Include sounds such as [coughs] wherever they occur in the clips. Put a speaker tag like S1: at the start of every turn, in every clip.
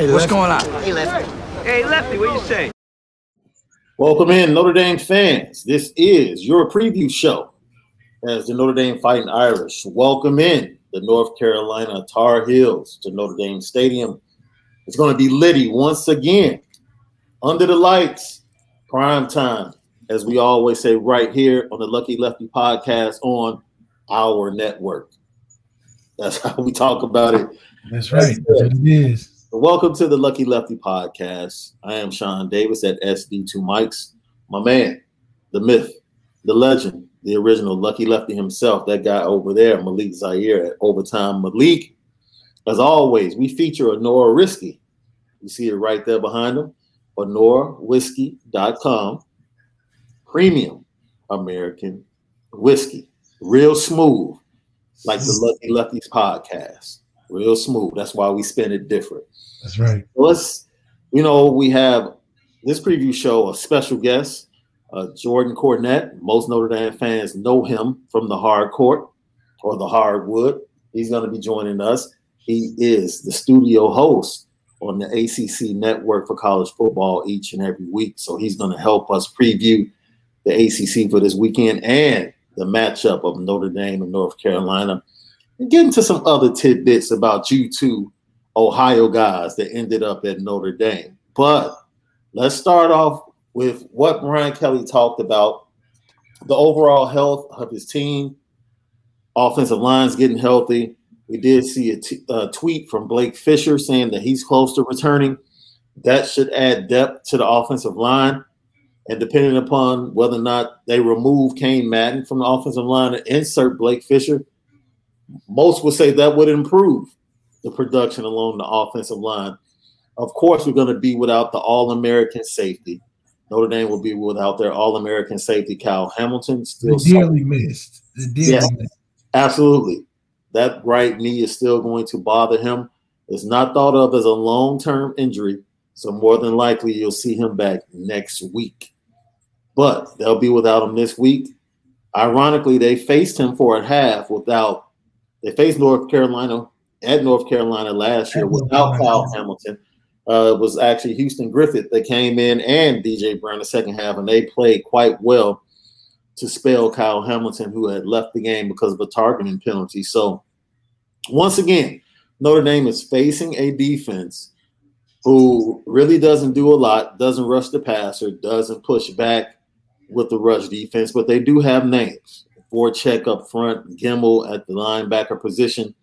S1: Hey, What's going on?
S2: Hey, Lefty. Hey, Lefty, what you say?
S3: Welcome in, Notre Dame fans. This is your preview show as the Notre Dame Fighting Irish welcome in the North Carolina Tar Heels to Notre Dame Stadium. It's going to be litty once again, under the lights, prime time, as we always say right here on the Lucky Lefty podcast on our network. That's [laughs] how we talk about it.
S1: That's right. That's what it is.
S3: Welcome to the Lucky Lefty podcast. I am Sean Davis at SD2 Mics. My man, the myth, the legend, the original Lucky Lefty himself, that guy over there, Malik Zaire at Overtime Malik. As always, we feature Anora Whiskey. You see it right there behind him. AnoraWhiskey.com. Premium American whiskey. Real smooth, like the Lucky Lefties podcast. Real smooth. That's why we spin it different.
S1: That's right.
S3: let's, you know, we have this preview show a special guest, uh, Jordan Cornette. Most Notre Dame fans know him from the hard court or the hardwood. He's going to be joining us. He is the studio host on the ACC network for college football each and every week. So he's going to help us preview the ACC for this weekend and the matchup of Notre Dame and North Carolina. And get into some other tidbits about you two Ohio guys that ended up at Notre Dame. But let's start off with what Brian Kelly talked about the overall health of his team, offensive lines getting healthy. We did see a, t- a tweet from Blake Fisher saying that he's close to returning. That should add depth to the offensive line. And depending upon whether or not they remove Cain Madden from the offensive line and insert Blake Fisher, most would say that would improve the production along the offensive line. Of course, we're going to be without the All American safety. Notre Dame will be without their All American safety, Kyle Hamilton.
S1: Still dearly missed. Dearly
S3: yeah, missed. Absolutely. That right knee is still going to bother him. It's not thought of as a long term injury. So, more than likely, you'll see him back next week. But they'll be without him this week. Ironically, they faced him for a half without, they faced North Carolina at North Carolina last year without Kyle Hamilton. Uh, was actually Houston Griffith that came in and DJ Brown the second half, and they played quite well to spell Kyle Hamilton, who had left the game because of a targeting penalty. So, once again, Notre Dame is facing a defense who really doesn't do a lot, doesn't rush the passer, doesn't push back with the rush defense, but they do have names. Check up front, Gemmel at the linebacker position.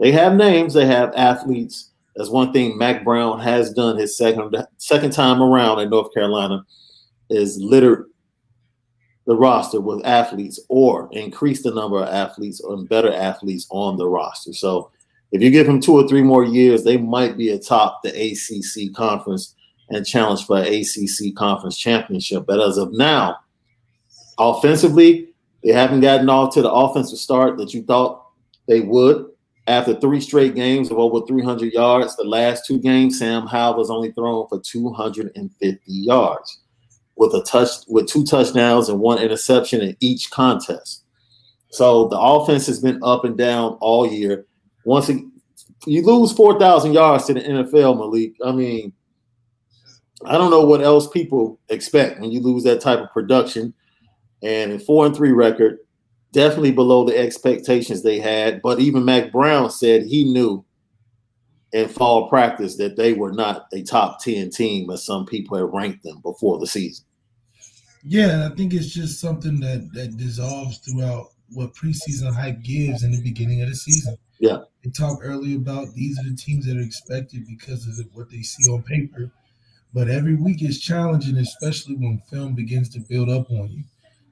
S3: They have names, they have athletes. That's one thing Mack Brown has done his second second time around in North Carolina is litter the roster with athletes or increase the number of athletes or better athletes on the roster. So if you give him two or three more years, they might be atop the ACC conference and challenge for an ACC conference championship. But as of now, offensively, they haven't gotten off to the offensive start that you thought they would. After three straight games of over 300 yards, the last two games, Sam Howell was only thrown for 250 yards with a touch with two touchdowns and one interception in each contest. So the offense has been up and down all year. Once it, you lose 4,000 yards to the NFL, Malik, I mean, I don't know what else people expect when you lose that type of production. And a four and three record, definitely below the expectations they had. But even Mack Brown said he knew in fall practice that they were not a top 10 team as some people had ranked them before the season.
S1: Yeah, I think it's just something that that dissolves throughout what preseason hype gives in the beginning of the season.
S3: Yeah.
S1: They talked earlier about these are the teams that are expected because of what they see on paper. But every week is challenging, especially when film begins to build up on you.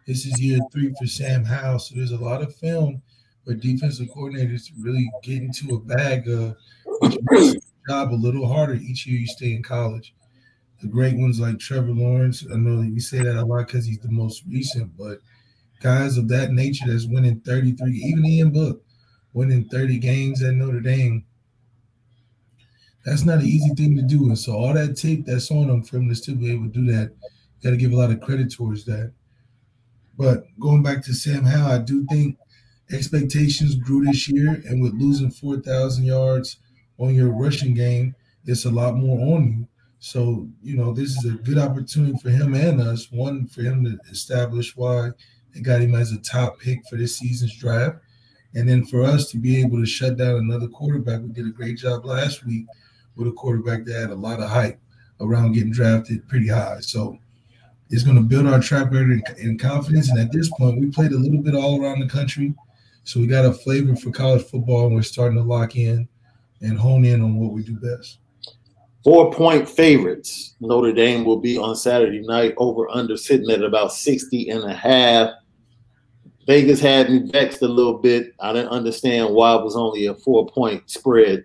S1: This is year three for Sam Howell, so there's a lot of film for defensive coordinators to really get into a bag of which makes the job a little harder each year you stay in college. The great ones like Trevor Lawrence, I know we say that a lot because he's the most recent, but guys of that nature that's winning 33, even Ian Book winning 30 games at Notre Dame, that's not an easy thing to do. And so all that tape that's on them for him to be able to do that, got to give a lot of credit towards that. But going back to Sam Howell, I do think expectations grew this year, and with losing 4,000 yards on your rushing game, it's a lot more on you. So, you know, this is a good opportunity for him and us. One, for him to establish why they got him as a top pick for this season's draft. And then for us to be able to shut down another quarterback, we did a great job last week with a quarterback that had a lot of hype around getting drafted pretty high. So it's going to build our track record and confidence. And at this point, we played a little bit all around the country. So we got a flavor for college football and we're starting to lock in and hone in on what we do best.
S3: Four point favorites. Notre Dame will be on Saturday night over under sitting at about 60 and a half. Vegas had me vexed a little bit. I didn't understand why it was only a four point spread.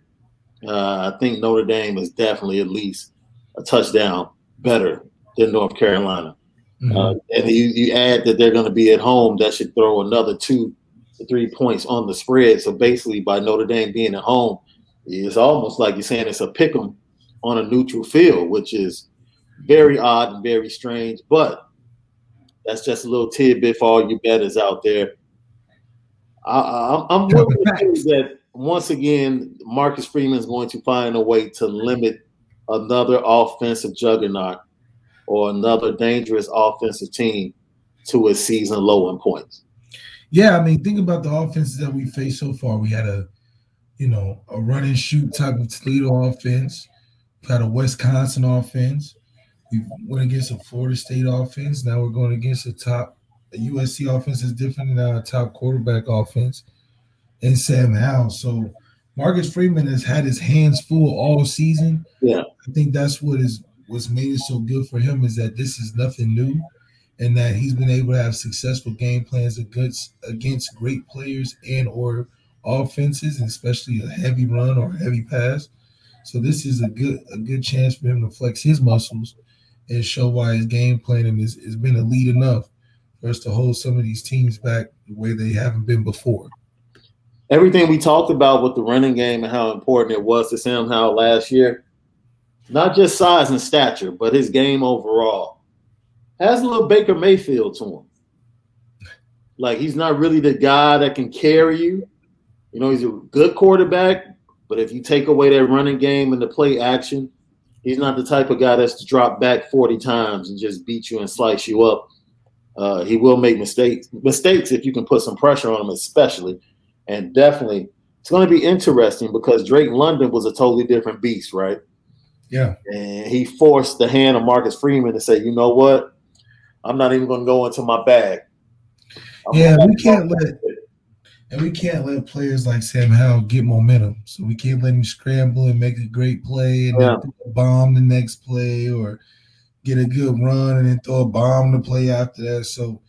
S3: Uh, I think Notre Dame is definitely at least a touchdown better than North Carolina. Mm-hmm. Uh, and you, you add that they're going to be at home, that should throw another two to three points on the spread. So basically, by Notre Dame being at home, it's almost like you're saying it's a pick 'em on a neutral field, which is very odd and very strange. But that's just a little tidbit for all you bettors out there. I, am willing that once again, Marcus Freeman is going to find a way to limit another offensive juggernaut or another dangerous offensive team to a season low in points.
S1: Yeah, I mean, think about the offenses that we faced so far. We had a, you know, a run and shoot type of Toledo offense. We had a Wisconsin offense. We went against a Florida State offense. Now we're going against a top a USC offense is different than our top quarterback offense and Sam Howell. So Marcus Freeman has had his hands full all season.
S3: Yeah.
S1: I think that's what is what's made it so good for him is that this is nothing new and that he's been able to have successful game plans against against great players and or offenses, especially a heavy run or heavy pass. So this is a good a good chance for him to flex his muscles and show why his game planning is has been elite enough for us to hold some of these teams back the way they haven't been before.
S3: Everything we talked about with the running game and how important it was to Sam Howell last year, not just size and stature, but his game overall, has a little Baker Mayfield to him. Like he's not really the guy that can carry you. You know, he's a good quarterback, but if you take away that running game and the play action, he's not the type of guy that's to drop back 40 times and just beat you and slice you up. Uh, he will make mistakes, mistakes if you can put some pressure on him, especially. And definitely, it's going to be interesting because Drake London was a totally different beast, right?
S1: Yeah.
S3: And he forced the hand of Marcus Freeman to say, you know what? I'm not even going to go into my bag.
S1: I'm yeah, we can't let and we can't let players like Sam Howell get momentum. So we can't let him scramble and make a great play and yeah. bomb the next play or get a good run and then throw a bomb to play after that. So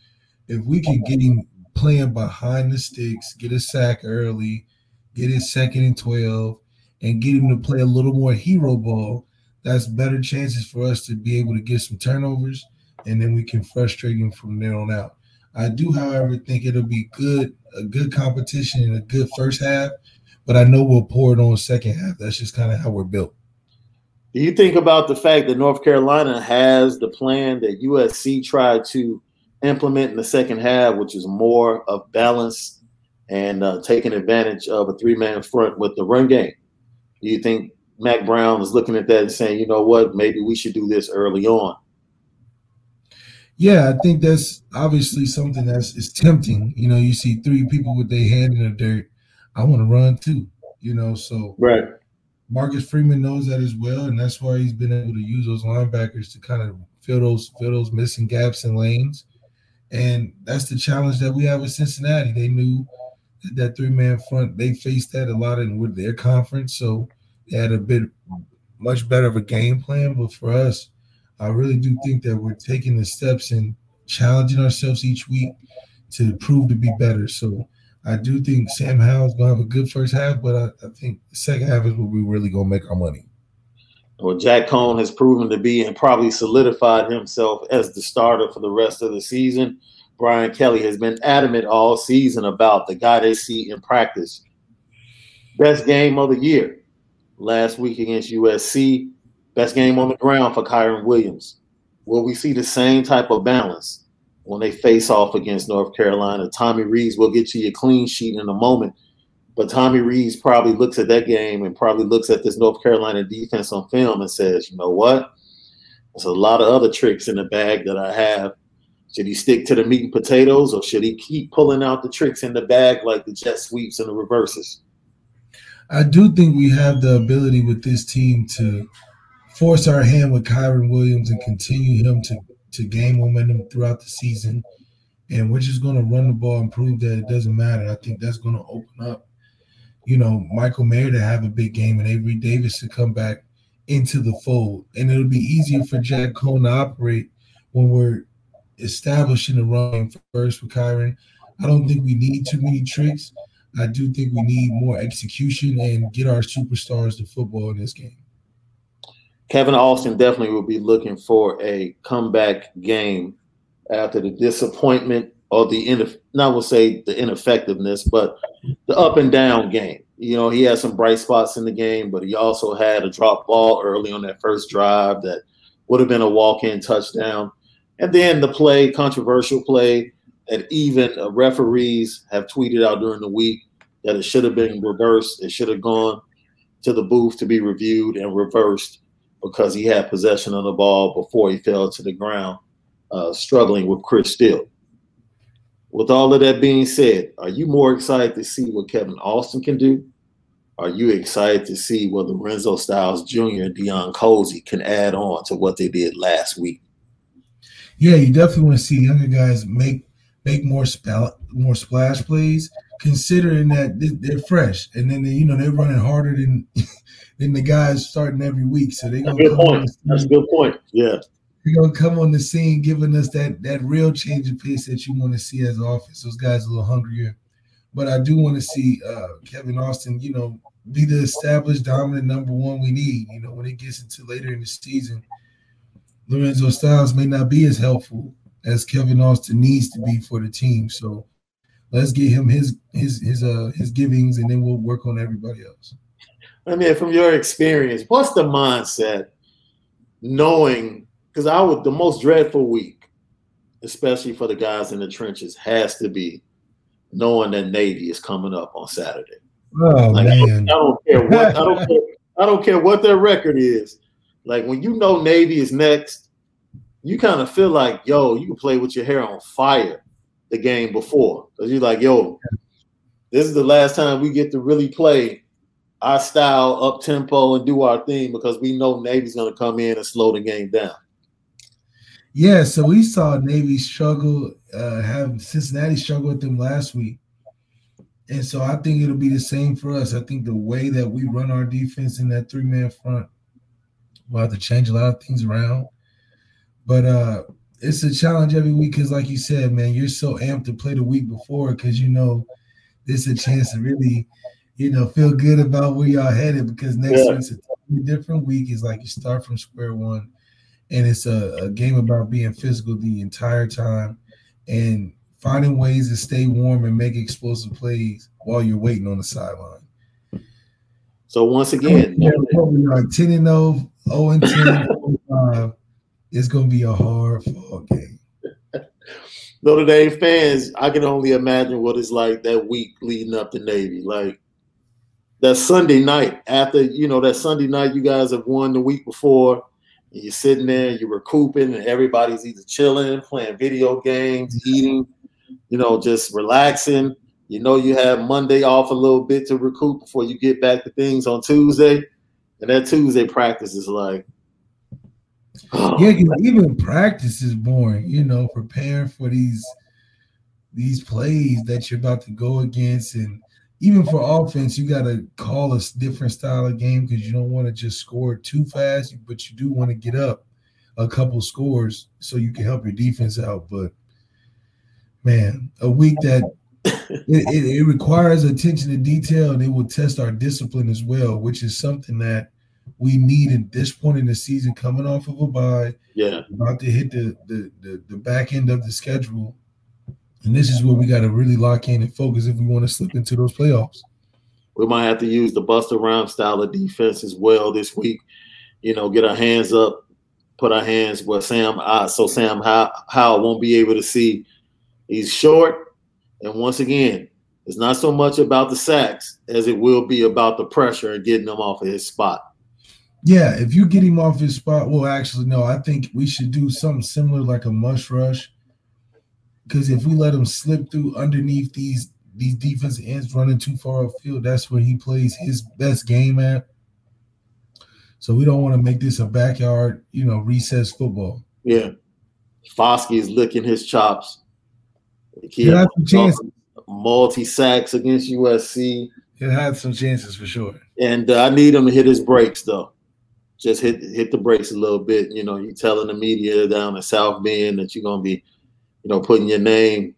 S1: if we can get him playing behind the sticks, get a sack early, get his second and 12, and get him to play a little more hero ball, that's better chances for us to be able to get some turnovers and then we can frustrate him from there on out. I do, however, think it'll be good, a good competition and a good first half, but I know we'll pour it on second half. That's just kind of how we're built.
S3: Do you think about the fact that North Carolina has the plan that USC tried to implement in the second half, which is more of balance and uh, taking advantage of a three-man front with the run game? Do you think Mack Brown is looking at that and saying, you know what, maybe we should do this early on?
S1: Yeah, I think that's obviously something that's is tempting. You know, you see three people with their hand in the dirt. I want to run too. You know, so
S3: right.
S1: Marcus Freeman knows that as well, and that's why he's been able to use those linebackers to kind of fill those fill those missing gaps and lanes. And that's the challenge that we have with Cincinnati. They knew that, that three man front. They faced that a lot in with their conference, so they had a bit much better of a game plan. But for us, I really do think that we're taking the steps and challenging ourselves each week to prove to be better. So I do think Sam Howell's gonna have a good first half, but I, I think the second half is where we really gonna make our money.
S3: Well, Jack Coan has proven to be and probably solidified himself as the starter for the rest of the season. Brian Kelly has been adamant all season about the guy they see in practice. Best game of the year last week against USC. Best game on the ground for Kyren Williams. Will we see the same type of balance when they face off against North Carolina? Tommy Rees will get you your clean sheet in a moment. But Tommy Rees probably looks at that game and probably looks at this North Carolina defense on film and says, you know what? There's a lot of other tricks in the bag that I have. Should he stick to the meat and potatoes or should he keep pulling out the tricks in the bag like the jet sweeps and the reverses?
S1: I do think we have the ability with this team to force our hand with Kyren Williams and continue him to, to gain momentum throughout the season. And we're just going to run the ball and prove that it doesn't matter. I think that's going to open up, you know, Michael Mayer to have a big game and Avery Davis to come back into the fold. And it'll be easier for Jack Coan to operate when we're establishing the run first with Kyren. I don't think we need too many tricks. I do think we need more execution and get our superstars to football in this game.
S3: Kevin Austin definitely will be looking for a comeback game after the disappointment or the in, not will say the ineffectiveness, but the up and down game. You know, he had some bright spots in the game, but he also had a drop ball early on that first drive that would have been a walk-in touchdown. And then the play, controversial play that even referees have tweeted out during the week that it should have been reversed. It should have gone to the booth to be reviewed and reversed because he had possession of the ball before he fell to the ground, uh, struggling with Chris Steele. With all of that being said, are you more excited to see what Kevin Austin can do? Are you excited to see what Lorenzo Styles Jr. and Deion Colzie can add on to what they did last week?
S1: Yeah, you definitely want to see younger guys make make more spell more splash plays, considering that they're fresh, and then they, you know they're running harder than [laughs] than the guys starting every week. So they're
S3: gonna good point. That's a good point. Yeah,
S1: they're gonna come on the scene, giving us that that real change of pace that you want to see as offense. Those guys a little hungrier, but I do want to see uh, Kevin Austin, you know, be the established dominant number one we need. You know, when it gets into later in the season, Lorenzo Styles may not be as helpful as Kevin Austin needs to be for the team. So let's get him his his his uh his givings, and then we'll work on everybody else.
S3: I mean, from your experience, what's the mindset knowing? Because I would the most dreadful week, especially for the guys in the trenches, has to be knowing that Navy is coming up on Saturday.
S1: Oh like, man!
S3: I don't, I don't care what I don't [laughs] care, I don't care what their record is. Like when you know Navy is next, you kind of feel like, yo, you can play with your hair on fire the game before. Because you're like, yo, this is the last time we get to really play our style up tempo and do our thing because we know Navy's going to come in and slow the game down.
S1: Yeah, so we saw Navy struggle, uh, have Cincinnati struggle with them last week. And so I think it'll be the same for us. I think the way that we run our defense in that three man front, we'll have to change a lot of things around. But uh it's a challenge every week because, like you said, man, you're so amped to play the week before because you know this is a chance to really, you know, feel good about where y'all headed because next yeah. week's a totally different week. It's like you start from square one, and it's a, a game about being physical the entire time and finding ways to stay warm and make explosive plays while you're waiting on the sideline.
S3: So once again,
S1: yeah, like 10 and 0, 0 and 10, [laughs] it's gonna be a hard fall game. [laughs]
S3: Notre Dame fans, I can only imagine what it's like that week leading up to Navy. Like that Sunday night after you know that Sunday night you guys have won the week before, and you're sitting there, you're recouping, and everybody's either chilling, playing video games, eating, you know, just relaxing. You know, you have Monday off a little bit to recoup before you get back to things on Tuesday, and that Tuesday practice is like
S1: yeah, [gasps] even practice is boring. You know, preparing for these these plays that you're about to go against, and even for offense, you got to call a different style of game because you don't want to just score too fast, but you do want to get up a couple scores so you can help your defense out. But man, a week that [coughs] it, it, it requires attention to detail and it will test our discipline as well, which is something that we need at this point in the season, coming off of a bye.
S3: Yeah,
S1: about to hit the the the, the back end of the schedule, and this is where we got to really lock in and focus if we want to slip into those playoffs.
S3: We might have to use the Busta Rhymes style of defense as well this week. You know, get our hands up, put our hands where Sam, uh, so Sam How Howell won't be able to see. He's short, and once again, It's not so much about the sacks as it will be about the pressure and getting him off of his spot.
S1: Yeah, if you get him off his spot, well, actually, no, I think we should do something similar like a mush rush. Because if we let him slip through underneath these these defensive ends running too far upfield, that's where he plays his best game at. So we don't want to make this a backyard, you know, recess football.
S3: Yeah. Foskey is licking his chops.
S1: He had some chances.
S3: Multi sacks against USC.
S1: He had some chances for sure.
S3: And uh, I need him to hit his brakes though. Just hit hit the brakes a little bit. You know, you telling the media down in South Bend that you're gonna be, you know, putting your name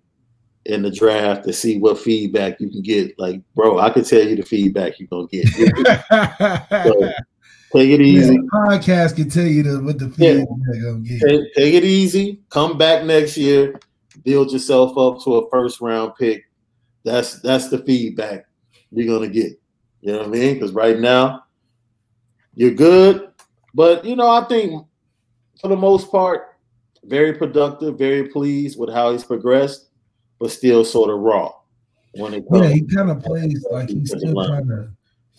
S3: in the draft to see what feedback you can get. Like, bro, I can tell you the feedback you're gonna get. [laughs] so, take it easy.
S1: Podcast can tell you the, what the feedback yeah. gonna get.
S3: Take, take it easy. Come back next year. Build yourself up to a first round pick. That's that's the feedback you're gonna get. You know what I mean? Because right now, you're good, but you know, I think for the most part, very productive, very pleased with how he's progressed but still sort of raw.
S1: When it comes yeah, he kind of plays like he's still trying to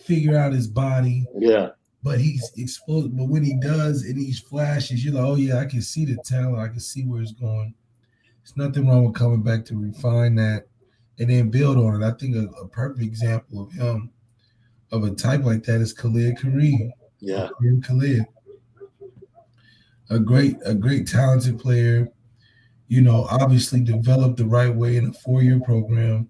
S1: figure out his body.
S3: Yeah.
S1: But he's exposed. But when he does and he flashes, you're like, oh yeah, I can see the talent. I can see where it's going. There's nothing wrong with coming back to refine that and then build on it. I think a, a perfect example of him, of a type like that, is Khalid Kareem.
S3: Yeah.
S1: Khalid. A great, a great talented player you know, obviously developed the right way in a four-year program.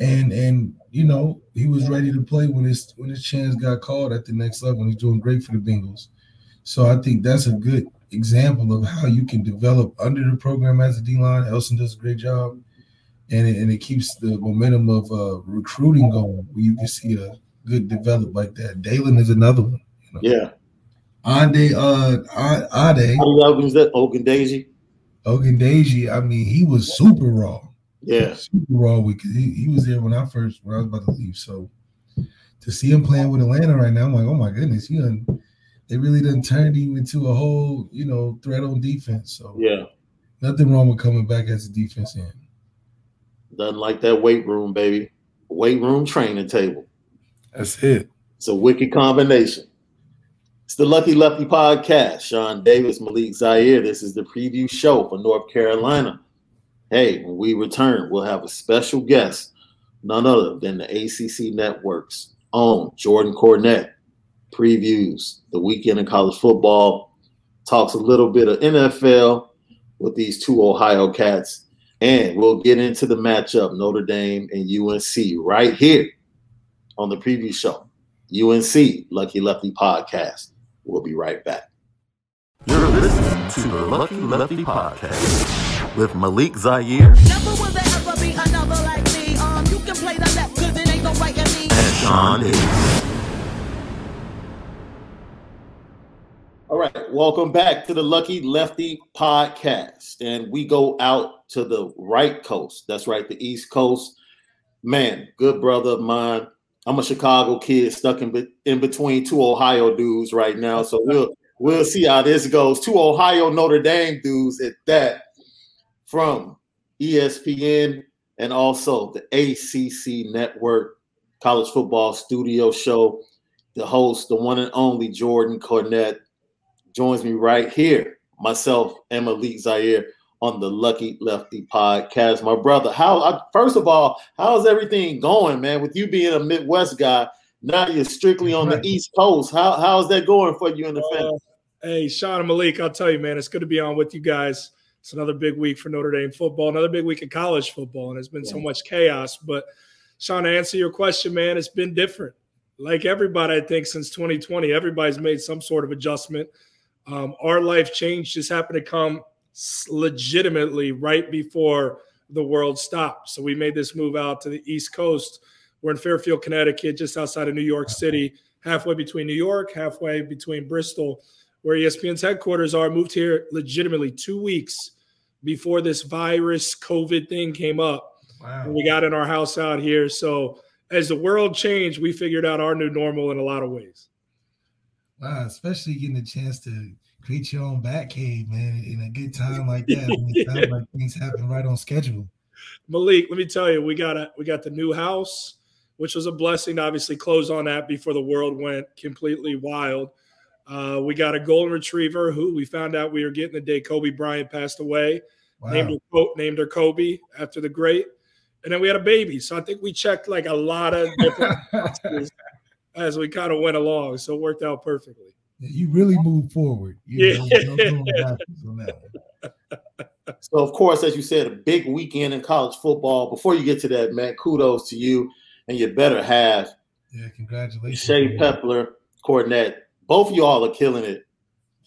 S1: And and you know, he was ready to play when his when his chance got called at the next level. He's doing great for the Bengals. So I think that's a good example of how you can develop under the program as a D line. Elston does a great job. And it, and it keeps the momentum of uh, recruiting going you can see a good develop like that. Daelin is another one.
S3: You know? Yeah.
S1: Ade, uh, Ade.
S3: Ogundeji.
S1: Daisy, I mean, he was super raw.
S3: Yeah,
S1: super raw. Because he, he was there when I first when I was about to leave. So to see him playing with Atlanta right now, I'm like, oh my goodness, he done, they really done turned him into a whole, you know, threat on defense. So
S3: yeah,
S1: nothing wrong with coming back as a defense end.
S3: Nothing like that weight room, baby. Weight room training table.
S1: That's it.
S3: It's a wicked combination. It's the Lucky Lefty podcast. Sean Davis, Malik Zaire. This is the preview show for North Carolina. Hey, when we return, we'll have a special guest, none other than the ACC Network's own Jordan Cornette. Previews the weekend in college football, talks a little bit of NFL with these two Ohio cats, and we'll get into the matchup Notre Dame and UNC right here on the preview show. UNC Lucky Lefty podcast. We'll be right back.
S4: You're listening to the Lucky Lefty Podcast with Malik Zaire. Never will there ever be another like me. Um, you can play the left because it ain't no right in me. And Sean Davis.
S3: All right, welcome back to the Lucky Lefty podcast. And we go out to the right coast. That's right, the East Coast. Man, good brother of mine, I'm a Chicago kid stuck in in between two Ohio dudes right now. So we'll we'll see how this goes. Two Ohio Notre Dame dudes at that from ESPN and also the ACC Network College Football Studio Show. The host, the one and only Jordan Cornette, joins me right here. Myself, Emily Zaire on the Lucky Lefty podcast. My brother, how I, first of all, how's everything going, man? With you being a Midwest guy, now you're strictly on the [laughs] East Coast. How how's that going for you in the uh, family?
S5: Hey, Sean and Malik, I'll tell you, man, it's good to be on with you guys. It's another big week for Notre Dame football, another big week of college football, and it's been yeah. so much chaos. But Sean, to answer your question, man, it's been different. Like everybody, I think since 2020, everybody's made some sort of adjustment. Um, our life change just happened to come legitimately right before the world stopped. So we made this move out to the East Coast. We're in Fairfield, Connecticut, just outside of New York City, halfway between New York, halfway between Bristol, where ESPN's headquarters are. Moved here legitimately two weeks before this virus COVID thing came up. Wow. We got in our house out here. So as the world changed, we figured out our new normal in a lot of ways.
S1: Wow, especially getting a chance to create your own bat cave, man, in a good time like [laughs] that. it sounds like things happen right on schedule.
S5: Malik, let me tell you, we got a we got the new house, which was a blessing. Obviously, close on that before the world went completely wild. Uh, we got a golden retriever who we found out we were getting the day Kobe Bryant passed away. Wow. Named her named her Kobe after the great, and then we had a baby. So I think we checked like a lot of different [laughs] as we kind of went along. So it worked out perfectly.
S1: You really moved forward. You
S3: yeah. [laughs] so, of course, as you said, a big weekend in college football. Before you get to that, Matt, kudos to you and your better half.
S1: Yeah, congratulations.
S3: Shae Peppler, Cornette. Both of y'all are killing it.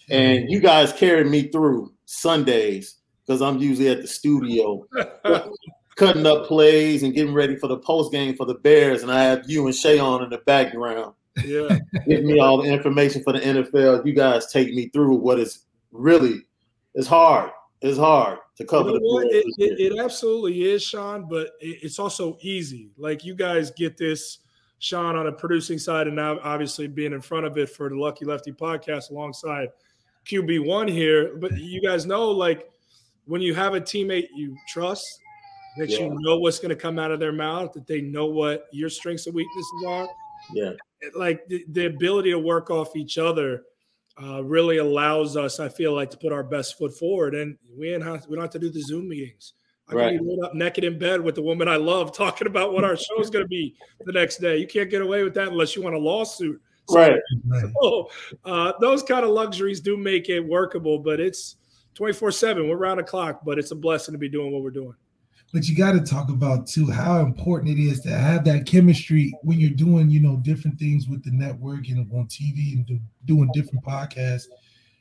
S3: And you guys carried me through Sundays because I'm usually at the studio [laughs] cutting up plays and getting ready for the post game for the Bears. And I have you and Shay on in the background.
S5: Yeah. [laughs]
S3: Give me all the information for the NFL. You guys take me through what is really it's hard. It's hard to cover you know
S5: the it, it, it, absolutely is, Sean, but it's also easy. Like you guys get this, Sean, on a producing side, and now obviously being in front of it for the Lucky Lefty podcast alongside QB1 here. But you guys know, like, when you have a teammate you trust, that yeah. you know what's going to come out of their mouth, that they know what your strengths and weaknesses are.
S3: Yeah.
S5: Like the, the ability to work off each other uh, really allows us, I feel like, to put our best foot forward. And we don't have, we don't have to do the Zoom meetings. I right. can be laid up naked in bed with the woman I love [laughs] talking about what our show is going to be the next day. You can't get away with that unless you want a lawsuit.
S3: So, right. [laughs]
S5: So, uh, those kind of luxuries do make it workable, but it's 24 7. We're around the clock, but it's a blessing to be doing what we're doing.
S1: But you got to talk about too how important it is to have that chemistry when you're doing, you know, different things with the network and on TV and do, doing different podcasts.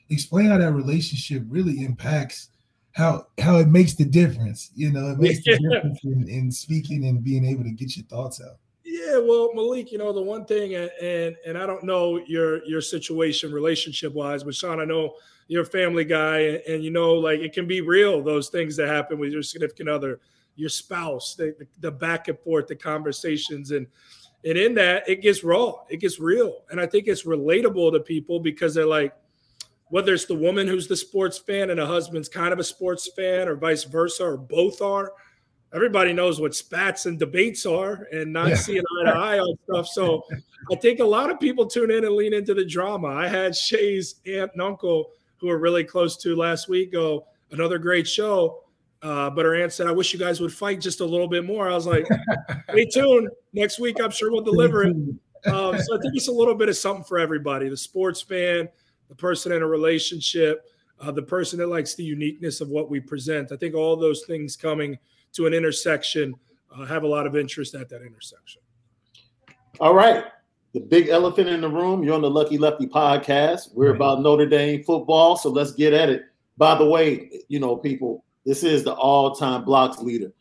S1: Explain how that relationship really impacts how how it makes the difference. You know, it makes the difference in, in speaking and being able to get your thoughts out.
S5: Yeah, well, Malik, you know the one thing, and and, and I don't know your your situation relationship wise, but Sean, I know you're a family guy, and, and, you know like it can be real those things that happen with your significant other your spouse, the, the back and forth, the conversations, and and in that it gets raw, it gets real, and I think it's relatable to people because they're like, whether it's the woman who's the sports fan and a husband's kind of a sports fan, or vice versa, or both are. Everybody knows what spats and debates are, and not yeah. seeing eye to eye on stuff. So, I think a lot of people tune in and lean into the drama. I had Shae's aunt and uncle, who are really close to last week, go another great show uh, but her aunt said, I wish you guys would fight just a little bit more. I was like, stay tuned. Next week, I'm sure we'll deliver it. Um, so I think it's a little bit of something for everybody the sports fan, the person in a relationship, uh, the person that likes the uniqueness of what we present. I think all those things coming to an intersection uh, have a lot of interest at that intersection.
S3: All right. The big elephant in the room. You're on the Lucky Lefty podcast. We're about Notre Dame football. So let's get at it. By the way, you know, people, this is the all-time blocks leader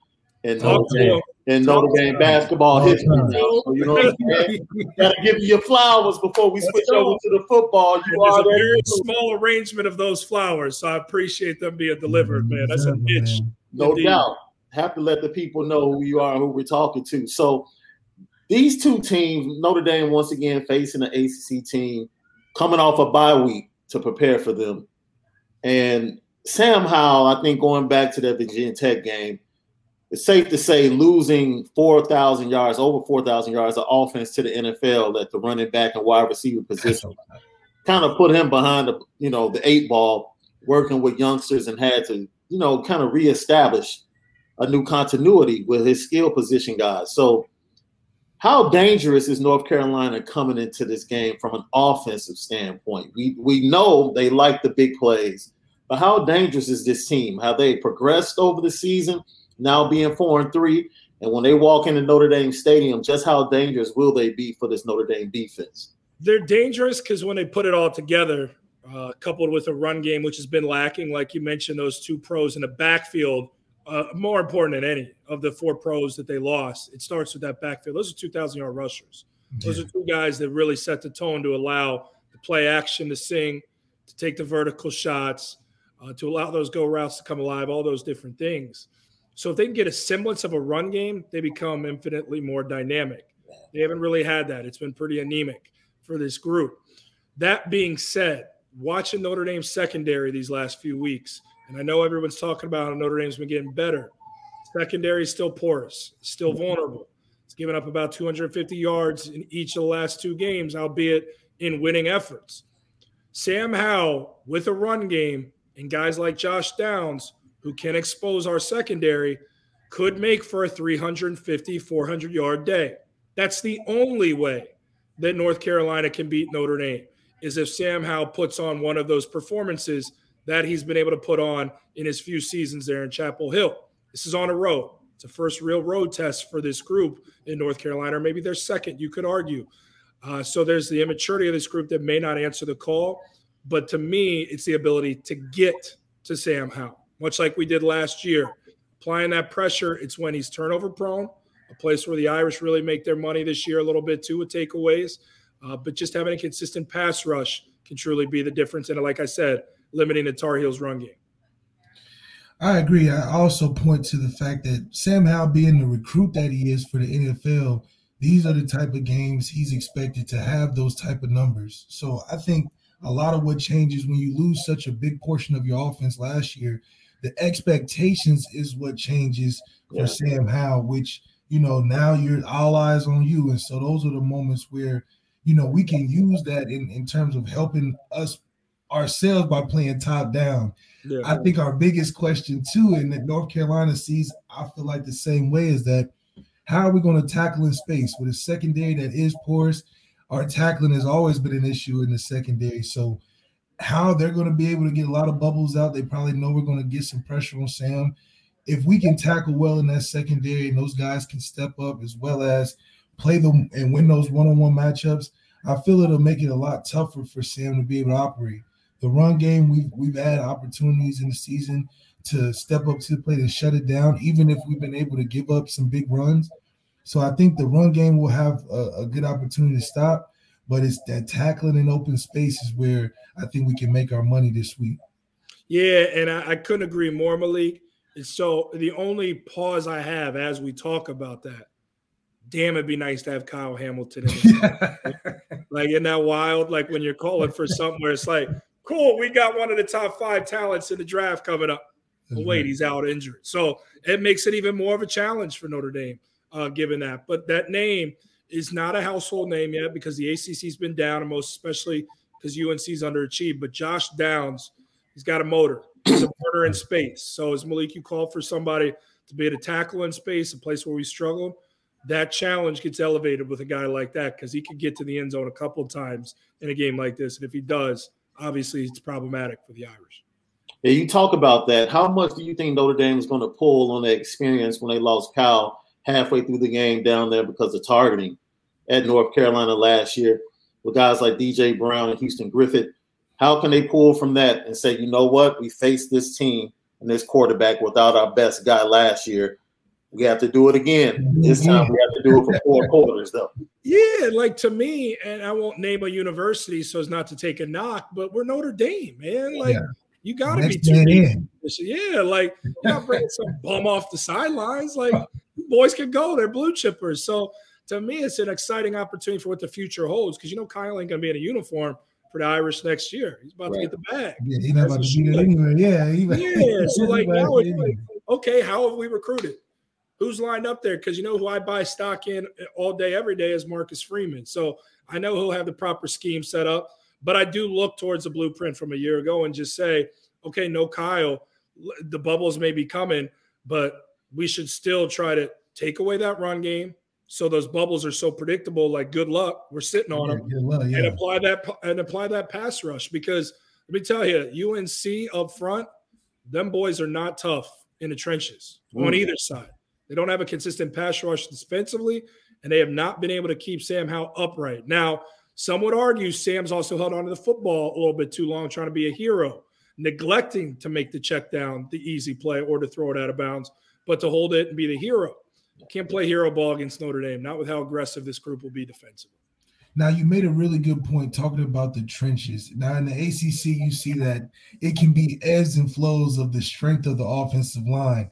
S3: in Notre Dame, in Notre Dame basketball history. So, you know what I'm saying? [laughs] Gotta give you your flowers before we switch over to the football. You
S5: are a very small arrangement of those flowers, so I appreciate them being delivered, man. That's a bitch.
S3: No Indeed. doubt. Have to let the people know who you are and who we're talking to. So these two teams, Notre Dame once again facing an ACC team coming off a bye week to prepare for them. And Sam Howell, I think going back to that Virginia Tech game, it's safe to say losing 4,000 yards, over 4,000 yards of offense to the NFL at the running back and wide receiver position kind of put him behind the, you know, the eight ball working with youngsters and had to, you know, kind of reestablish a new continuity with his skill position guys. So how dangerous is North Carolina coming into this game from an offensive standpoint? We we know they like the big plays. But how dangerous is this team? How they progressed over the season, now being four and three? And when they walk into Notre Dame Stadium, just how dangerous will they be for this Notre Dame defense?
S5: They're dangerous because when they put it all together, uh, coupled with a run game, which has been lacking, like you mentioned, those two pros in the backfield, uh, more important than any of the four pros that they lost. It starts with that backfield. Those are 2,000 yard rushers. Those are two guys that really set the tone to allow the play action to sing, to take the vertical shots, uh, to allow those go routes to come alive, all those different things. So if they can get a semblance of a run game, they become infinitely more dynamic. They haven't really had that. It's been pretty anemic for this group. That being said, watching Notre Dame's secondary these last few weeks, and I know everyone's talking about how Notre Dame's been getting better. Secondary is still porous, still vulnerable. It's given up about 250 yards in each of the last two games, albeit in winning efforts. Sam Howell with a run game and guys like Josh Downs who can expose our secondary could make for a 350, 400 yard day. That's the only way that North Carolina can beat Notre Dame is if Sam Howell puts on one of those performances that he's been able to put on in his few seasons there in Chapel Hill. This is on a road. It's a first real road test for this group in North Carolina, or maybe their second, you could argue. Uh, so there's the immaturity of this group that may not answer the call. But to me, it's the ability to get to Sam Howell, much like we did last year. Applying that pressure, it's when he's turnover prone, a place where the Irish really make their money this year a little bit too with takeaways. Uh, but just having a consistent pass rush can truly be the difference. And like I said, limiting the Tar Heels run game.
S1: I agree. I also point to the fact that Sam Howell being the recruit that he is for the NFL, these are the type of games he's expected to have those type of numbers. So I think a lot of what changes when you lose such a big portion of your offense last year, the expectations is what changes for yeah. Sam Howell, which you know now you're all eyes on you. And so those are the moments where you know we can use that in, in terms of helping us ourselves by playing top down. Yeah. I think our biggest question too, and that North Carolina sees, I feel like the same way, is that how are we going to tackle in space with a secondary that is porous? Our tackling has always been an issue in the secondary. So how they're going to be able to get a lot of bubbles out, they probably know we're going to get some pressure on Sam. If we can tackle well in that secondary and those guys can step up as well as play them and win those one-on-one matchups, I feel it'll make it a lot tougher for Sam to be able to operate the run game, we've we've had opportunities in the season to step up to the plate and shut it down, even if we've been able to give up some big runs. So I think the run game will have a, a good opportunity to stop, but it's that tackling in open spaces where I think we can make our money this week.
S5: Yeah, and I, I couldn't agree more, Malik. And so the only pause I have as we talk about that, damn, it'd be nice to have Kyle Hamilton in [laughs] like, isn't that wild? Like when you're calling for something where it's like, cool, we got one of the top five talents in the draft coming up. But wait, he's out injured. So it makes it even more of a challenge for Notre Dame, uh, given that. But that name is not a household name yet because the ACC's been down, and most especially because UNC's underachieved. But Josh Downs, he's got a motor. He's a motor in space. So as Malik, you called for somebody to be able to tackle in space, a place where we struggled. That challenge gets elevated with a guy like that because he could get to the end zone a couple times in a game like this. And if he does, obviously it's problematic for the Irish.
S3: Yeah, you talk about that. How much do you think Notre Dame is going to pull on the experience when they lost Kyle halfway through the game down there because of targeting at North Carolina last year with guys like DJ Brown and Houston Griffith? How can they pull from that and say, you know what, we faced this team and this quarterback without our best guy last year. We have to do it again. This time we have to do it for four [laughs] quarters, though.
S5: Yeah, like to me, and I won't name a university so as not to take a knock, but we're Notre Dame, man. Like yeah. you got to be too Yeah, like you're not bringing some bum off the sidelines. Like boys can go, they're blue chippers. So to me, it's an exciting opportunity for what the future holds because you know Kyle ain't gonna be in a uniform for the Irish next year. He's about right. to get the bag.
S1: Yeah, he's not about to beat it anyway. Yeah,
S5: he, yeah. So [laughs] like now, like, okay, how have we recruited? who's lined up there because you know who I buy stock in eh, all day, every day is Marcus Freeman. So I know he'll have the proper scheme set up, but I do look towards the blueprint from a year ago and just say, okay, no Kyle, the bubbles may be coming, but we should still try to take away that run game. So those bubbles are so predictable. Like good luck, we're sitting on them, luck, yeah. and apply that and apply that pass rush because let me tell you, UNC up front, them boys are not tough in the trenches mm. on either side. They don't have a consistent pass rush defensively, and they have not been able to keep Sam Howell upright. Now, some would argue Sam's also held onto the football a little bit too long, trying to be a hero, neglecting to make the check down, the easy play, or to throw it out of bounds, but to hold it and be the hero. Can't play hero ball against Notre Dame, not with how aggressive this group will be defensively.
S1: Now you made a really good point talking about the trenches. Now in the ACC, you see that it can be ebbs and flows of the strength of the offensive line.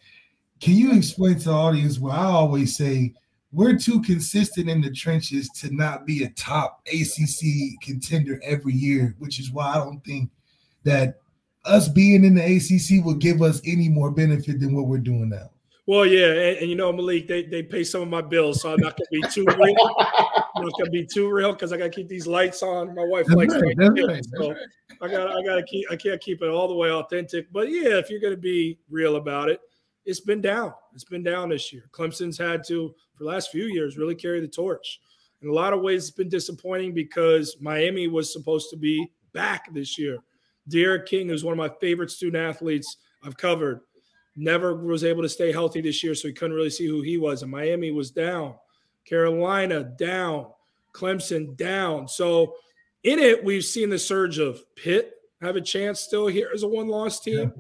S1: Can you explain to the audience where I always say we're too consistent in the trenches to not be a top ACC contender every year, which is why I don't think that us being in the ACC will give us any more benefit than what we're doing now.
S5: Well, yeah, and, and, you know, Malik, they, they pay some of my bills, so I'm not gonna be too real. I'm not gonna be too real because I gotta keep these lights on. My wife
S1: That's
S5: likes
S1: right,
S5: lights,
S1: right,
S5: so
S1: that's
S5: I gotta I gotta keep I can't keep it all the way authentic. But yeah, if you're gonna be real about it, it's been down. It's been down this year. Clemson's had to, for the last few years, really carry the torch. In a lot of ways, it's been disappointing because Miami was supposed to be back this year. D'Eriq King, who's one of my favorite student athletes I've covered, never was able to stay healthy this year, so he couldn't really see who he was. And Miami was down, Carolina down, Clemson down. So in it, we've seen the surge of Pitt have a chance still here as a one loss team.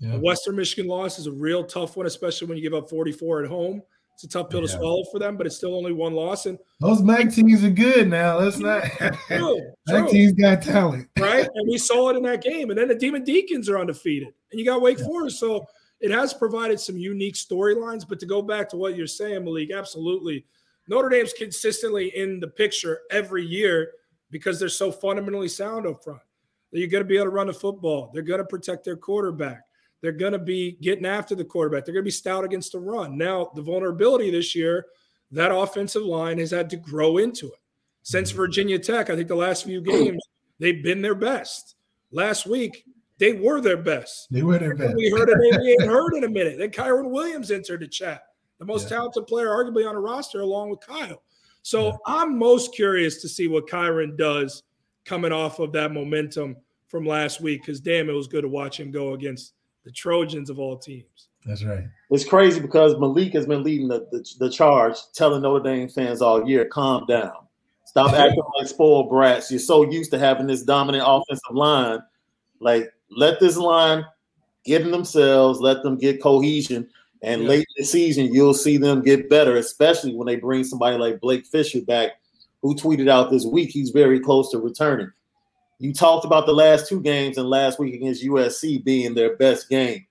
S1: Yeah.
S5: The Western Michigan loss is a real tough one, especially when you give up 44 at home. It's a tough pill to swallow for them, but it's still only one loss. And
S1: Those MAC teams are good now. Let's not.
S5: true, [laughs]
S1: MAC
S5: true.
S1: teams got talent.
S5: right? And we saw it in that game. And then the Demon Deacons are undefeated, and you got Wake Forest. So it has provided some unique storylines. But to go back to what you're saying, Malik, absolutely. Notre Dame's consistently in the picture every year because they're so fundamentally sound up front. You're going to be able to run the football. They're going to protect their quarterback. They're going to be getting after the quarterback. They're going to be stout against the run. Now, the vulnerability this year, that offensive line has had to grow into it. Since Virginia Tech, I think the last few games, they've been their best. Last week, they were their best.
S1: They were their best.
S5: We heard a name we ain't heard in a minute. Then Kyren Williams entered the chat, the most
S1: Yeah.
S5: talented player arguably on a roster, along with Kyle. So I'm most curious to see what Kyren does coming off of that momentum from last week. Because damn, it was good to watch him go against the Trojans of all teams.
S1: That's right.
S3: It's crazy because Malik has been leading the, the, the charge, telling Notre Dame fans all year, calm down. Stop [laughs] acting like spoiled brats. You're so used to having this dominant offensive line. Like, let this line get in themselves, let them get cohesion. And
S5: Yeah.
S3: late in the season, you'll see them get better, especially when they bring somebody like Blake Fisher back, who tweeted out this week he's very close to returning. You talked about the last two games and last week against USC being their best game.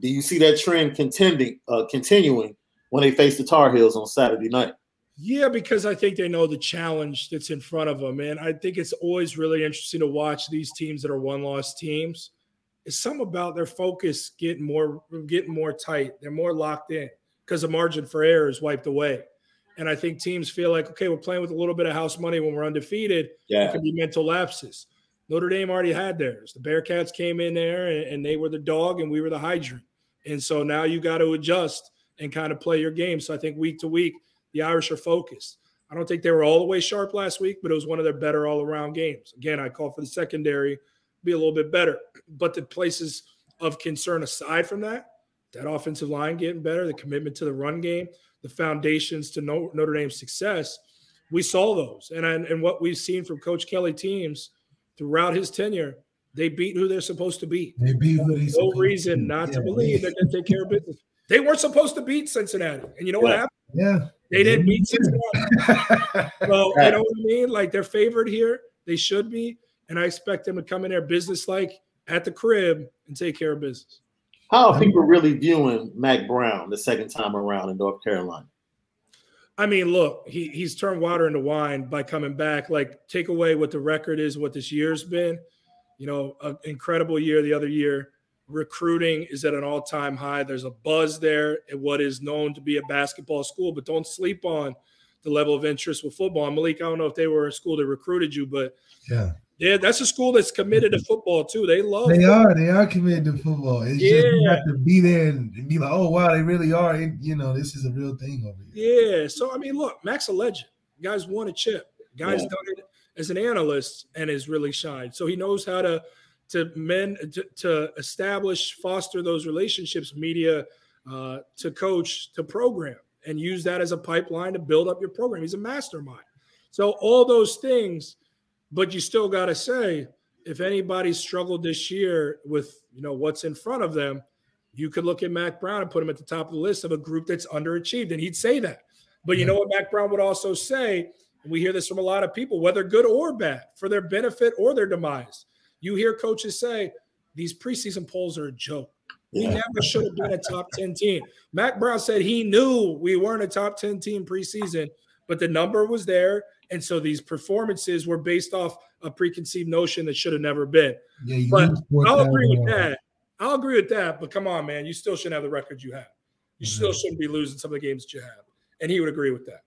S3: Do you see that trend contending, uh, continuing when they face the Tar Heels on Saturday night?
S5: Yeah, because I think they know the challenge that's in front of them. And I think it's always really interesting to watch these teams that are one loss teams. It's some about their focus getting more getting more tight. They're more locked in because the margin for error is wiped away. And I think teams feel like, okay, we're playing with a little bit of house money when we're undefeated. It
S3: Yeah,
S5: could be mental lapses. Notre Dame already had theirs. The Bearcats came in there and, and they were the dog and we were the hydrant. And so now you got to adjust and kind of play your game. So I think week to week, the Irish are focused. I don't think they were all the way sharp last week, but it was one of their better all around games. Again, I call for the secondary be a little bit better. But the places of concern aside from that, that offensive line getting better, the commitment to the run game, the foundations to Notre Dame's success, we saw those. And, and what we've seen from Coach Kelly teams throughout his tenure, they beat who they're supposed to beat.
S1: They beat who they
S5: No
S1: supposed
S5: reason
S1: to.
S5: not to
S1: Yeah,
S5: believe they're going to take care of business. They weren't supposed to beat Cincinnati. And you know what happened?
S1: Yeah.
S5: They didn't beat Cincinnati. [laughs] So, you know what I mean? Like they're favored here. They should be. And I expect them to come in there business like at the crib and take care of business.
S3: how are people really viewing Mack Brown the second time around in North Carolina?
S5: I mean, look, he he's turned water into wine by coming back. Like, take away what the record is, what this year's been. You know, an incredible year the other year. Recruiting is at an all-time high. There's a buzz there at what is known to be a basketball school, but don't sleep on the level of interest with football. And Malik, I don't know if they were a school that recruited you, but
S1: Yeah.
S5: Yeah, that's a school that's committed to football too. They love
S1: They
S5: football.
S1: are. They are committed to football. It's just you
S5: Yeah.
S1: have to be there and and be like, oh wow, they really are. And, you know, this is a real thing over here.
S5: Yeah. So I mean, look, Max a legend. Guys won a chip. Guys
S3: Yeah.
S5: done it as an analyst and has really shined. So he knows how to to men to, to establish, foster those relationships, media uh, to coach to program, and use that as a pipeline to build up your program. He's a mastermind. So all those things, but you still got to say, if anybody struggled this year with you know what's in front of them, you could look at Mack Brown and put him at the top of the list of a group that's underachieved, and he'd say that. But you know what Mack Brown would also say, and we hear this from a lot of people, whether good or bad, for their benefit or their demise. You hear coaches say these preseason polls are a joke. We never should have been a top 10 team. Mack Brown said he knew we weren't a top 10 team preseason, but the number was there. And so these performances were based off a preconceived notion that should have never been.
S1: Yeah, you
S5: But I'll agree with that. I'll agree with that. But come on, man, you still shouldn't have the record you have. You still mm-hmm. shouldn't be losing some of the games that you have. And he would agree with that.